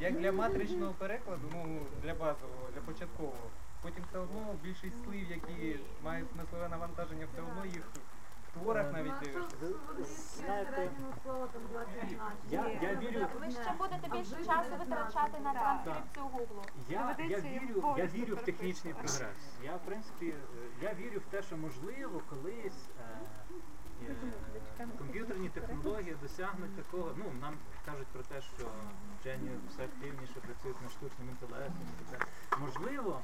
як для матричного перекладу, ну для базового, для початкового, потім все одно більшість слів, які мають смислове навантаження, все одно їх творах навіть е, Знаєте, я, я вірю, Ви ще будете більше часу витрачати на транскрипцію Google. Я, я, вірю, я вірю в технічний прогрес. Я, в принципі, е, я вірю в те, що можливо колись е, е, комп'ютерні технології досягнуть такого. Ну, нам кажуть про те, що вчені все активніше працюють над штучним інтелектом. і. Можливо,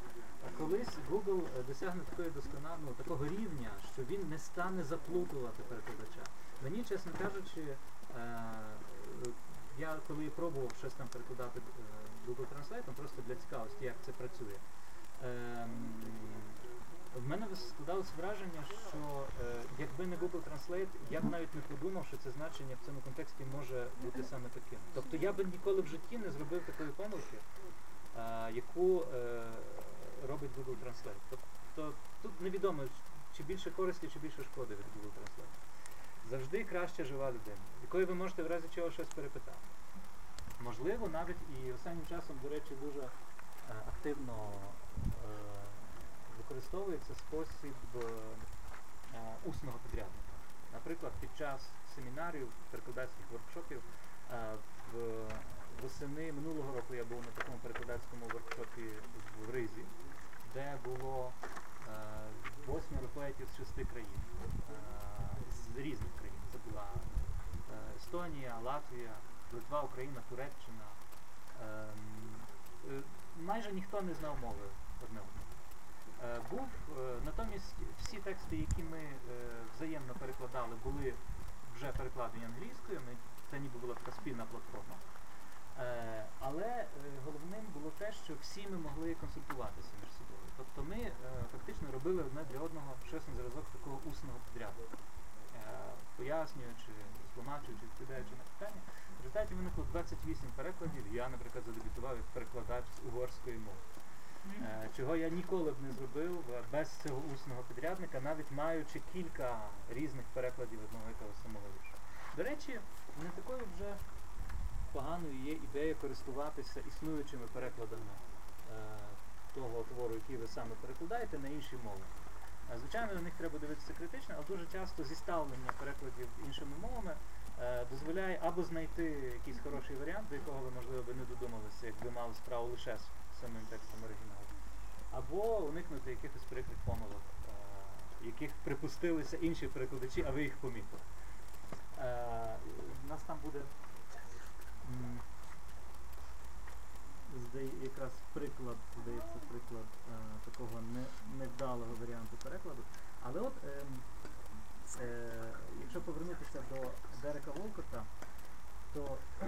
колись Google е, досягне такої досконалого такого рівня, що він не стане заплутувати перекладача. Мені, чесно кажучи, е, я коли пробував щось там перекладати е, Google Translate, просто для цікавості, як це працює. Ем, в мене складалось враження, що е, якби не Google Translate, я б навіть не подумав, що це значення в цьому контексті може бути саме таким. Тобто я би ніколи в житті не зробив такої помилки, е, яку е, робить Google Translate. Тобто тут невідомо, чи більше користі, чи більше шкоди від Google Translate. Завжди краще жива людина, якої ви можете в разі чого щось перепитати. Можливо, навіть і останнім часом, до речі, дуже е, активно е, використовується спосіб е, усного підрядника. Наприклад, під час семінарів, перекладацьких воркшопів е, в, восени минулого року я був на такому перекладацькому воркшопі в Ризі, де було е, восьмеро поетів з шести країн, е, з різних країн. Це була е, Естонія, Латвія, Литва, Україна, Туреччина. Ем, е, майже ніхто не знав мови одне одного. Е, був е, натомість всі тексти, які ми е, взаємно перекладали, були вже перекладені англійською. Це ніби була така спільна платформа. Е, але е, головним було те, що всі ми могли консультуватися між. Тобто ми е, фактично робили одне для одного щось на зразок такого усного підряду, е, пояснюючи, тлумачуючи, відповідаючи на питання. В результаті виникло 28 перекладів. Я, наприклад, задебютував як перекладач з угорської мови. Е, Чого я ніколи б не зробив без цього усного підрядника, навіть маючи кілька різних перекладів одного і того самого вірша. До речі, не такою вже поганою є ідея користуватися існуючими перекладами того твору, який ви саме перекладаєте, на інші мови. Е, Звичайно, на них треба дивитися критично, але дуже часто зіставлення перекладів іншими мовами е, дозволяє або знайти якийсь хороший варіант, до якого ви, можливо, би не додумалися, якби мали справу лише з самим текстом оригіналу, або уникнути якихось прикрих помилок, е, яких припустилися інші перекладачі, а ви їх помітили. У нас там буде якраз приклад, здається, приклад е, такого не, невдалого варіанту перекладу. Але от ем, е, якщо повернутися до Дерека Волкота, то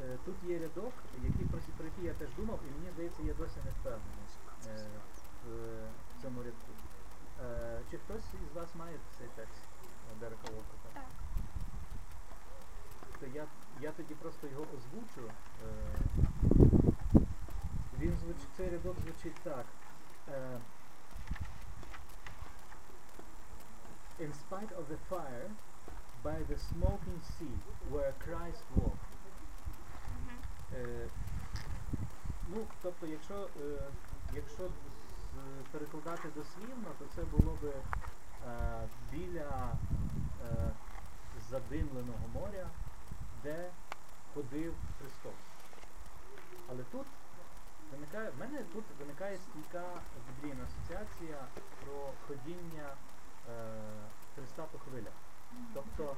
е, тут є рядок, який, про, який я теж думав, і мені здається, я досі не впевнений е, в, в цьому рядку. Е, чи хтось із вас має цей текст е, Дерека Волкота? Так. То я, я тоді просто його озвучу. Е, він звучить, цей рядок звучить так. Е, In spite of the fire, by the smoking sea, where Christ walked. Е, ну, тобто, якщо, якщо перекладати дослівно, то це було би біля задимленого моря, де ходив Христос. Але тут виникає, в мене тут виникає стійка біблійна асоціація про ходіння е, Христа по хвилях. Тобто,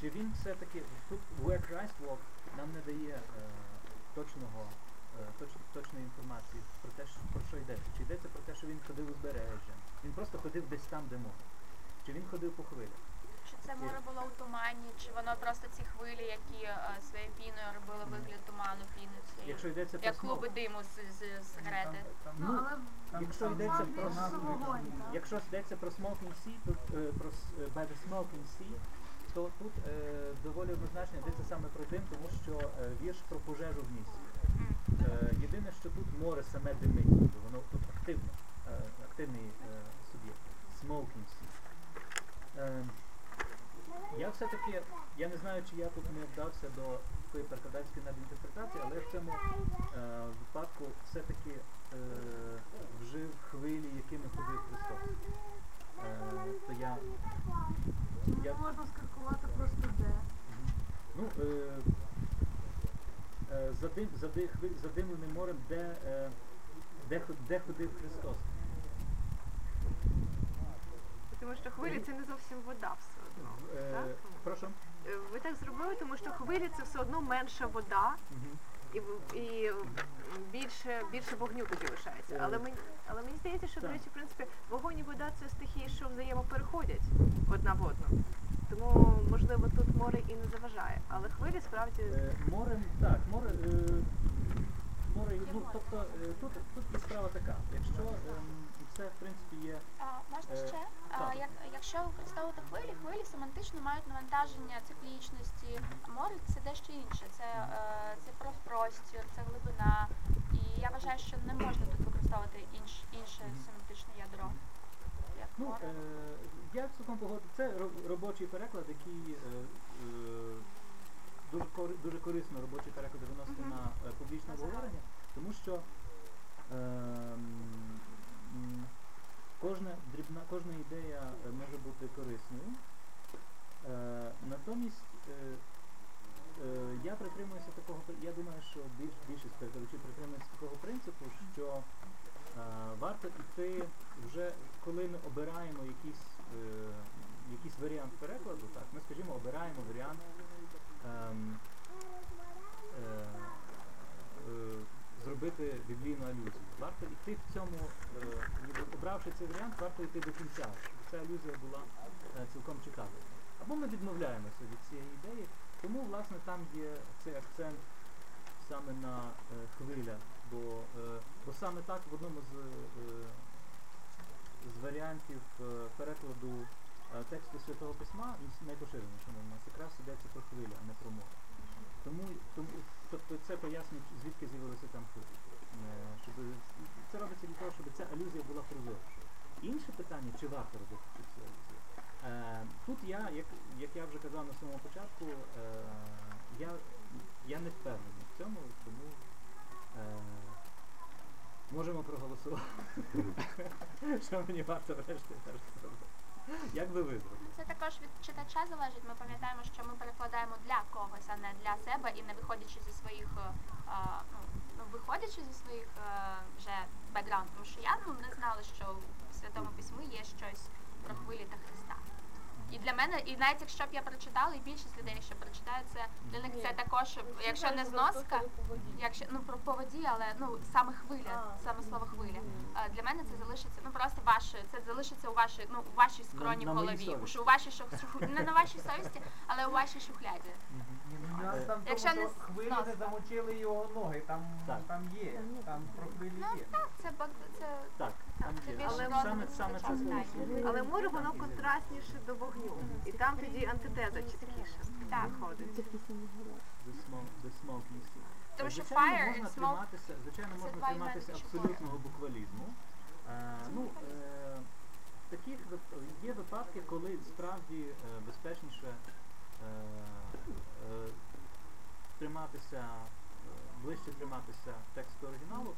чи він все-таки тут Where Christ walked нам не дає е, точного, е, точ, точної інформації про те, що, про що йдеться. Чи йдеться про те, що він ходив узбережжям? Він просто ходив десь там, де море. Чи він ходив по хвилях? Це море було у тумані, чи воно просто ці хвилі, які е, своєю піною робили вигляд туману, піни цієї, Якщо йдеться як клуби диму з, з, з сигарети. Ну, якщо йдеться про Там якщо йдеться про smoking sea, тут е, про с- е, by the smoking sea, то тут е, доволі однозначно йдеться саме про дим, тому що е, вірш про пожежу в місті. Е, єдине, що тут море саме димить, тобто воно тут активно, е, активний е, суб'єкт. Smoking sea. Е, я все-таки, я не знаю, чи я тут не вдався до такої перекладацької надінтерпретації, але я в цьому е, випадку все-таки е, вжив хвилі, якими ходив Христос. Е, то я, я Можна скаркувати просто де. ну, е, е, задим, зади, хви- задимленим морем, де, е, де, де ходив Христос. Тому що хвилі це не зовсім вода Е, так? прошу. Е, Ви так зробили, тому що хвилі це все одно менша вода, Мгм. і, в- і більше, більше вогню тоді лишається. Е, Але мені, але мені здається, що, до так. речі, в принципі, вогонь і вода це стихії, що взаємопереходять одна в одну. Тому, можливо, тут море і не заважає. Але хвилі справді Е, морем, так, море, е, море, ну, тобто е, тут, тут і справа така. Якщо ем, це, в принципі, є А, можна Е, ще? А, як, якщо використовувати хвилі, хвилі семантично мають навантаження циклічності, а море це дещо інше. Це, е, це про простір, це глибина. І я вважаю, що не можна тут використовувати інш, інше семантичне ядро. Як Ну, море. е, я цілком погоджу. Це робочий переклад, який е, е, дуже, кори- дуже корисно робочі переклади виносити Мгм. на е, публічне обговорення, тому що е, кожна дрібна, кожна ідея е, може бути корисною. Е, натомість е, я притримуюся такого, я думаю, що більш, більшість перекладачів притримується такого принципу, що варто йти вже, коли ми обираємо якийсь, якийсь варіант перекладу, так, ми, скажімо, обираємо варіант ем, е, е, зробити біблійну алюзію. Варто йти в цьому, е, обравши цей варіант, варто йти до кінця, щоб ця алюзія була е, цілком читабельна. Або ми відмовляємося від цієї ідеї, тому власне там є цей акцент саме на е, хвилях, бо, бо саме так в одному з, з варіантів перекладу тексту Святого Письма, він найпоширеніший у нас, якраз йдеться про хвилі, а не про море. Тому, тому тобто це пояснює, звідки з'явилися там. Е, Щоб, це робиться для того, щоб ця алюзія була прозорішою. Інше питання, чи варто робити цю алюзію. Е, тут я, як, як я вже казав на самому початку, е, я, я не впевнений в цьому, тому е, можемо проголосувати. Що мені варто врешті зробити. Як ви зробили? Це також від читача залежить. Ми пам'ятаємо, що ми перекладаємо для когось, а не для себе, і не виходячи зі своїх, е, ну, ну, виходячи зі своїх е, вже бекграунд, тому що я ну, не знала, що в Святому Письмі є щось про хвилі та Христа. І для мене, і навіть якщо б я прочитала, і більшість людей, що прочитають, це для них це також, якщо не зноска, якщо ну про по воді, але ну саме хвиля, А. саме слово хвиля. А, для мене це залишиться ну просто ваше, це залишиться у вашій, ну у вашій скроні на моїй голові. совісті. У вашій шух- не на вашій совісті, але у вашій шухляді. Ні, ну, нюанс там в Якщо тому, не що хвилі не замочили його ноги, там, Так. там є, там про хвилі Ну є. так, це бак- це Так, там є. Але до саме, саме це звичайно. Але може воно контрастніше до вогню. І там тоді антитеза чіткіше Так. виходить. The smoke, the smoking sea. Тому що Звичайно, fire можна and smoke триматися, звичайно, це можна два триматися абсолютного буквалізму. Е, ну, е, таких вип- є випадки, коли справді е, безпечніше е, е, триматися, е, ближче триматися тексту оригіналу.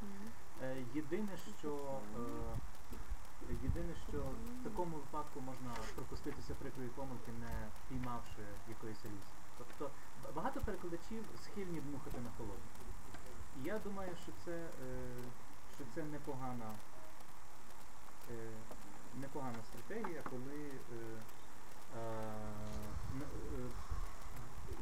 Е, єдине, що е, єдине, що в такому випадку можна пропуститися прикрої помилки, не піймавши якоїсь алізі. Тобто багато перекладачів схильні дмухати на холодну. І я думаю, що це, е, що це непогана, непогана стратегія, коли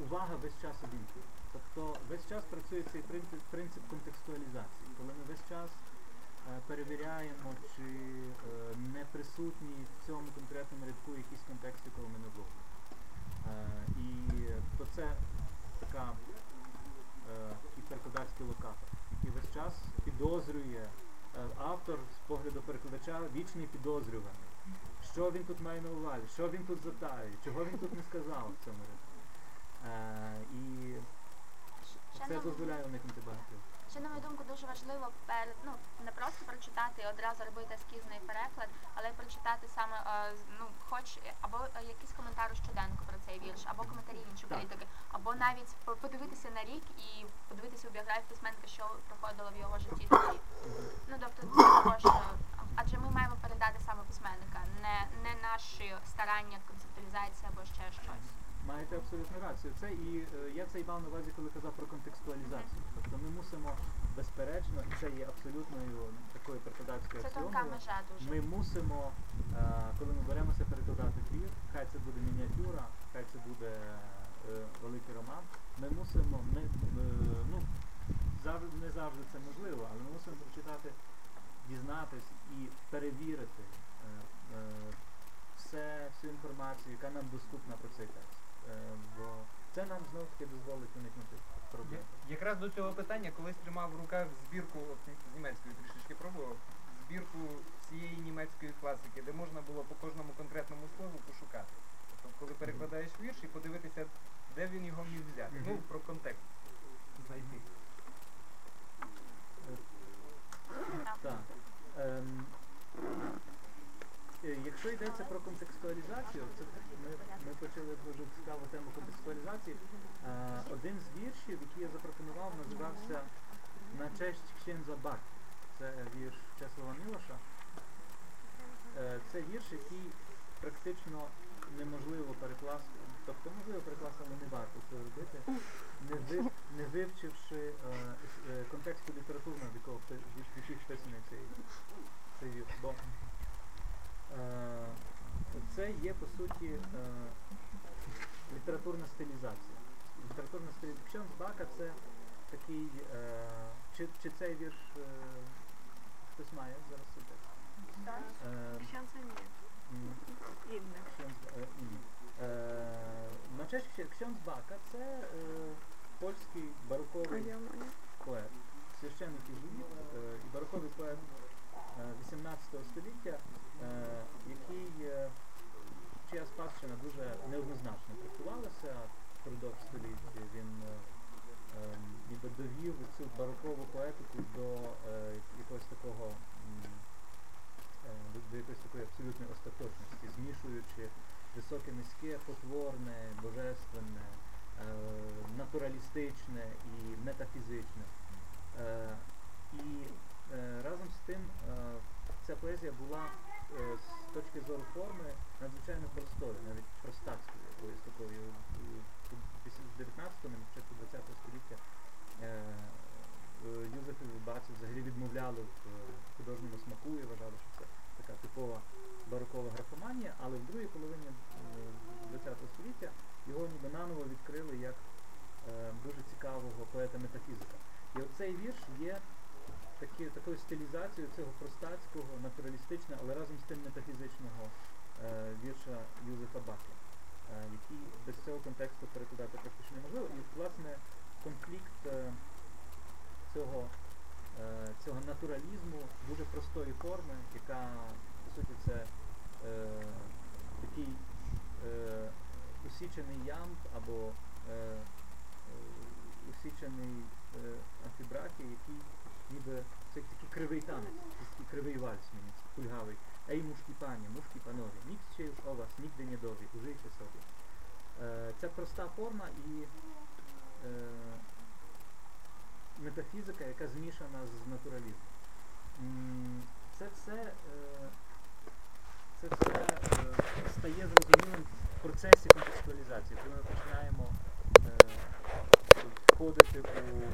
увага весь час обімкнена. Тобто весь час працює цей принцип, контекстуалізації, коли ми весь час е, перевіряємо, чи е, не присутній в цьому конкретному рядку якийсь контекст, якого ми не вловимо. Е, і то це така перекладацький локатор, який весь час підозрює автор з погляду перекладача вічний підозрюваний. Що він тут має на увазі, що він тут затає, чого він тут не сказав в цьому рядку. Це дозволяє уникнути багатьох. Ще на мою думку дуже важливо перед ну не просто прочитати і одразу робити ескізний переклад, але й прочитати саме е, ну хоч або е, якийсь коментар у щоденку про цей вірш, або коментарі іншої Так. політики, або навіть по- подивитися на рік і подивитися у біографію письменника, що проходило в його житті тоді. Ну тобто це також, е, адже ми маємо передати саме письменника, не, не наші старання, концептуалізація або ще щось. Маєте абсолютно рацію. Це і е, я це і мав на увазі, коли казав про контекстуалізацію. Тобто ми мусимо, безперечно, і це є абсолютною такою перекладацькою аксіомою. Ми мусимо, е, коли ми беремося перекладати твір, хай це буде мініатюра, хай це буде е, великий роман. Ми мусимо, ми, е, ну, завжди, не завжди це можливо, але ми мусимо прочитати, дізнатись і перевірити е, е, все, всю інформацію, яка нам доступна про цей текст. Е, бо це нам знов таки дозволить уникнути проблем. Якраз до цього питання, колись тримав в руках збірку от, з німецької трішечки пробував, збірку всієї німецької класики, де можна було по кожному конкретному слову пошукати. Тобто, коли перекладаєш вірш і подивитися, де він його міг взяти. Ну, про контекст знайти. Так. Ем, е, якщо йдеться про контекстуалізацію, це ми, ми почали дуже цікаву тему контекстуалізації. Е, один з віршів, який я запропонував, називався На честь Księdza Бак. Це вірш Чеслава Мілоша. Е, це вірш, який практично неможливо перекласти, тобто можливо перекласти, але не варто це робити, не, ви, не вивчивши е, е, контексту літературного, в впи- вписаний цей, цей вірш. Е, це є по суті е, літературна стилізація. Літературна стилізація. Ксьонс Бака це такий, е, чи, чи цей вірш е, хтось має зараз текст? Е, Шанса ні. Е, ні. Е, на честь Księ- Бака це е, польський бароковий поет, священник єзуїт е, і бароковий поет е, 18 століття, е, який, е, чия спадщина дуже неоднозначно трактувалася впродовж століття. Він е, е, ніби довів цю барокову поетику до якогось такого до, якоїсь такої абсолютної остаточності, змішуючи високе низьке, потворне, божественне, натуралістичне і метафізичне. І разом з тим е, ця поезія була е, з точки зору форми надзвичайно простою, навіть простацькою якоюсь такою. У 19-му, на початку 20-го століття е, е, Юзеф і Баці взагалі відмовляли в е, художньому смаку і вважали, що це така типова барокова графоманія, але в другій половині е, ХХ століття його ніби наново відкрили як е, дуже цікавого поета-метафізика. І оцей вірш є такі, такою стилізацією цього простацького, натуралістичного, але разом з тим метафізичного е, вірша Юзефа Баха, е, який без цього контексту перекладати практично неможливо. І власне конфлікт е, цього, е, цього натуралізму дуже простої форми, яка по суті це е, такий е, усічений ямб або е, е, усічений е, амфібрахій, який ніби це такий кривий танець, такий кривий вальс мені, кульгавий. Ей, мушкі пані, мушкі панові, ніц ще ж о вас, нігде не дові, ужийте собі. Е, це проста форма і е, метафізика, яка змішана з натуралізмом. Це все, е, це все е, стає зрозумілим в процесі контекстуалізації, коли ми починаємо е, входити у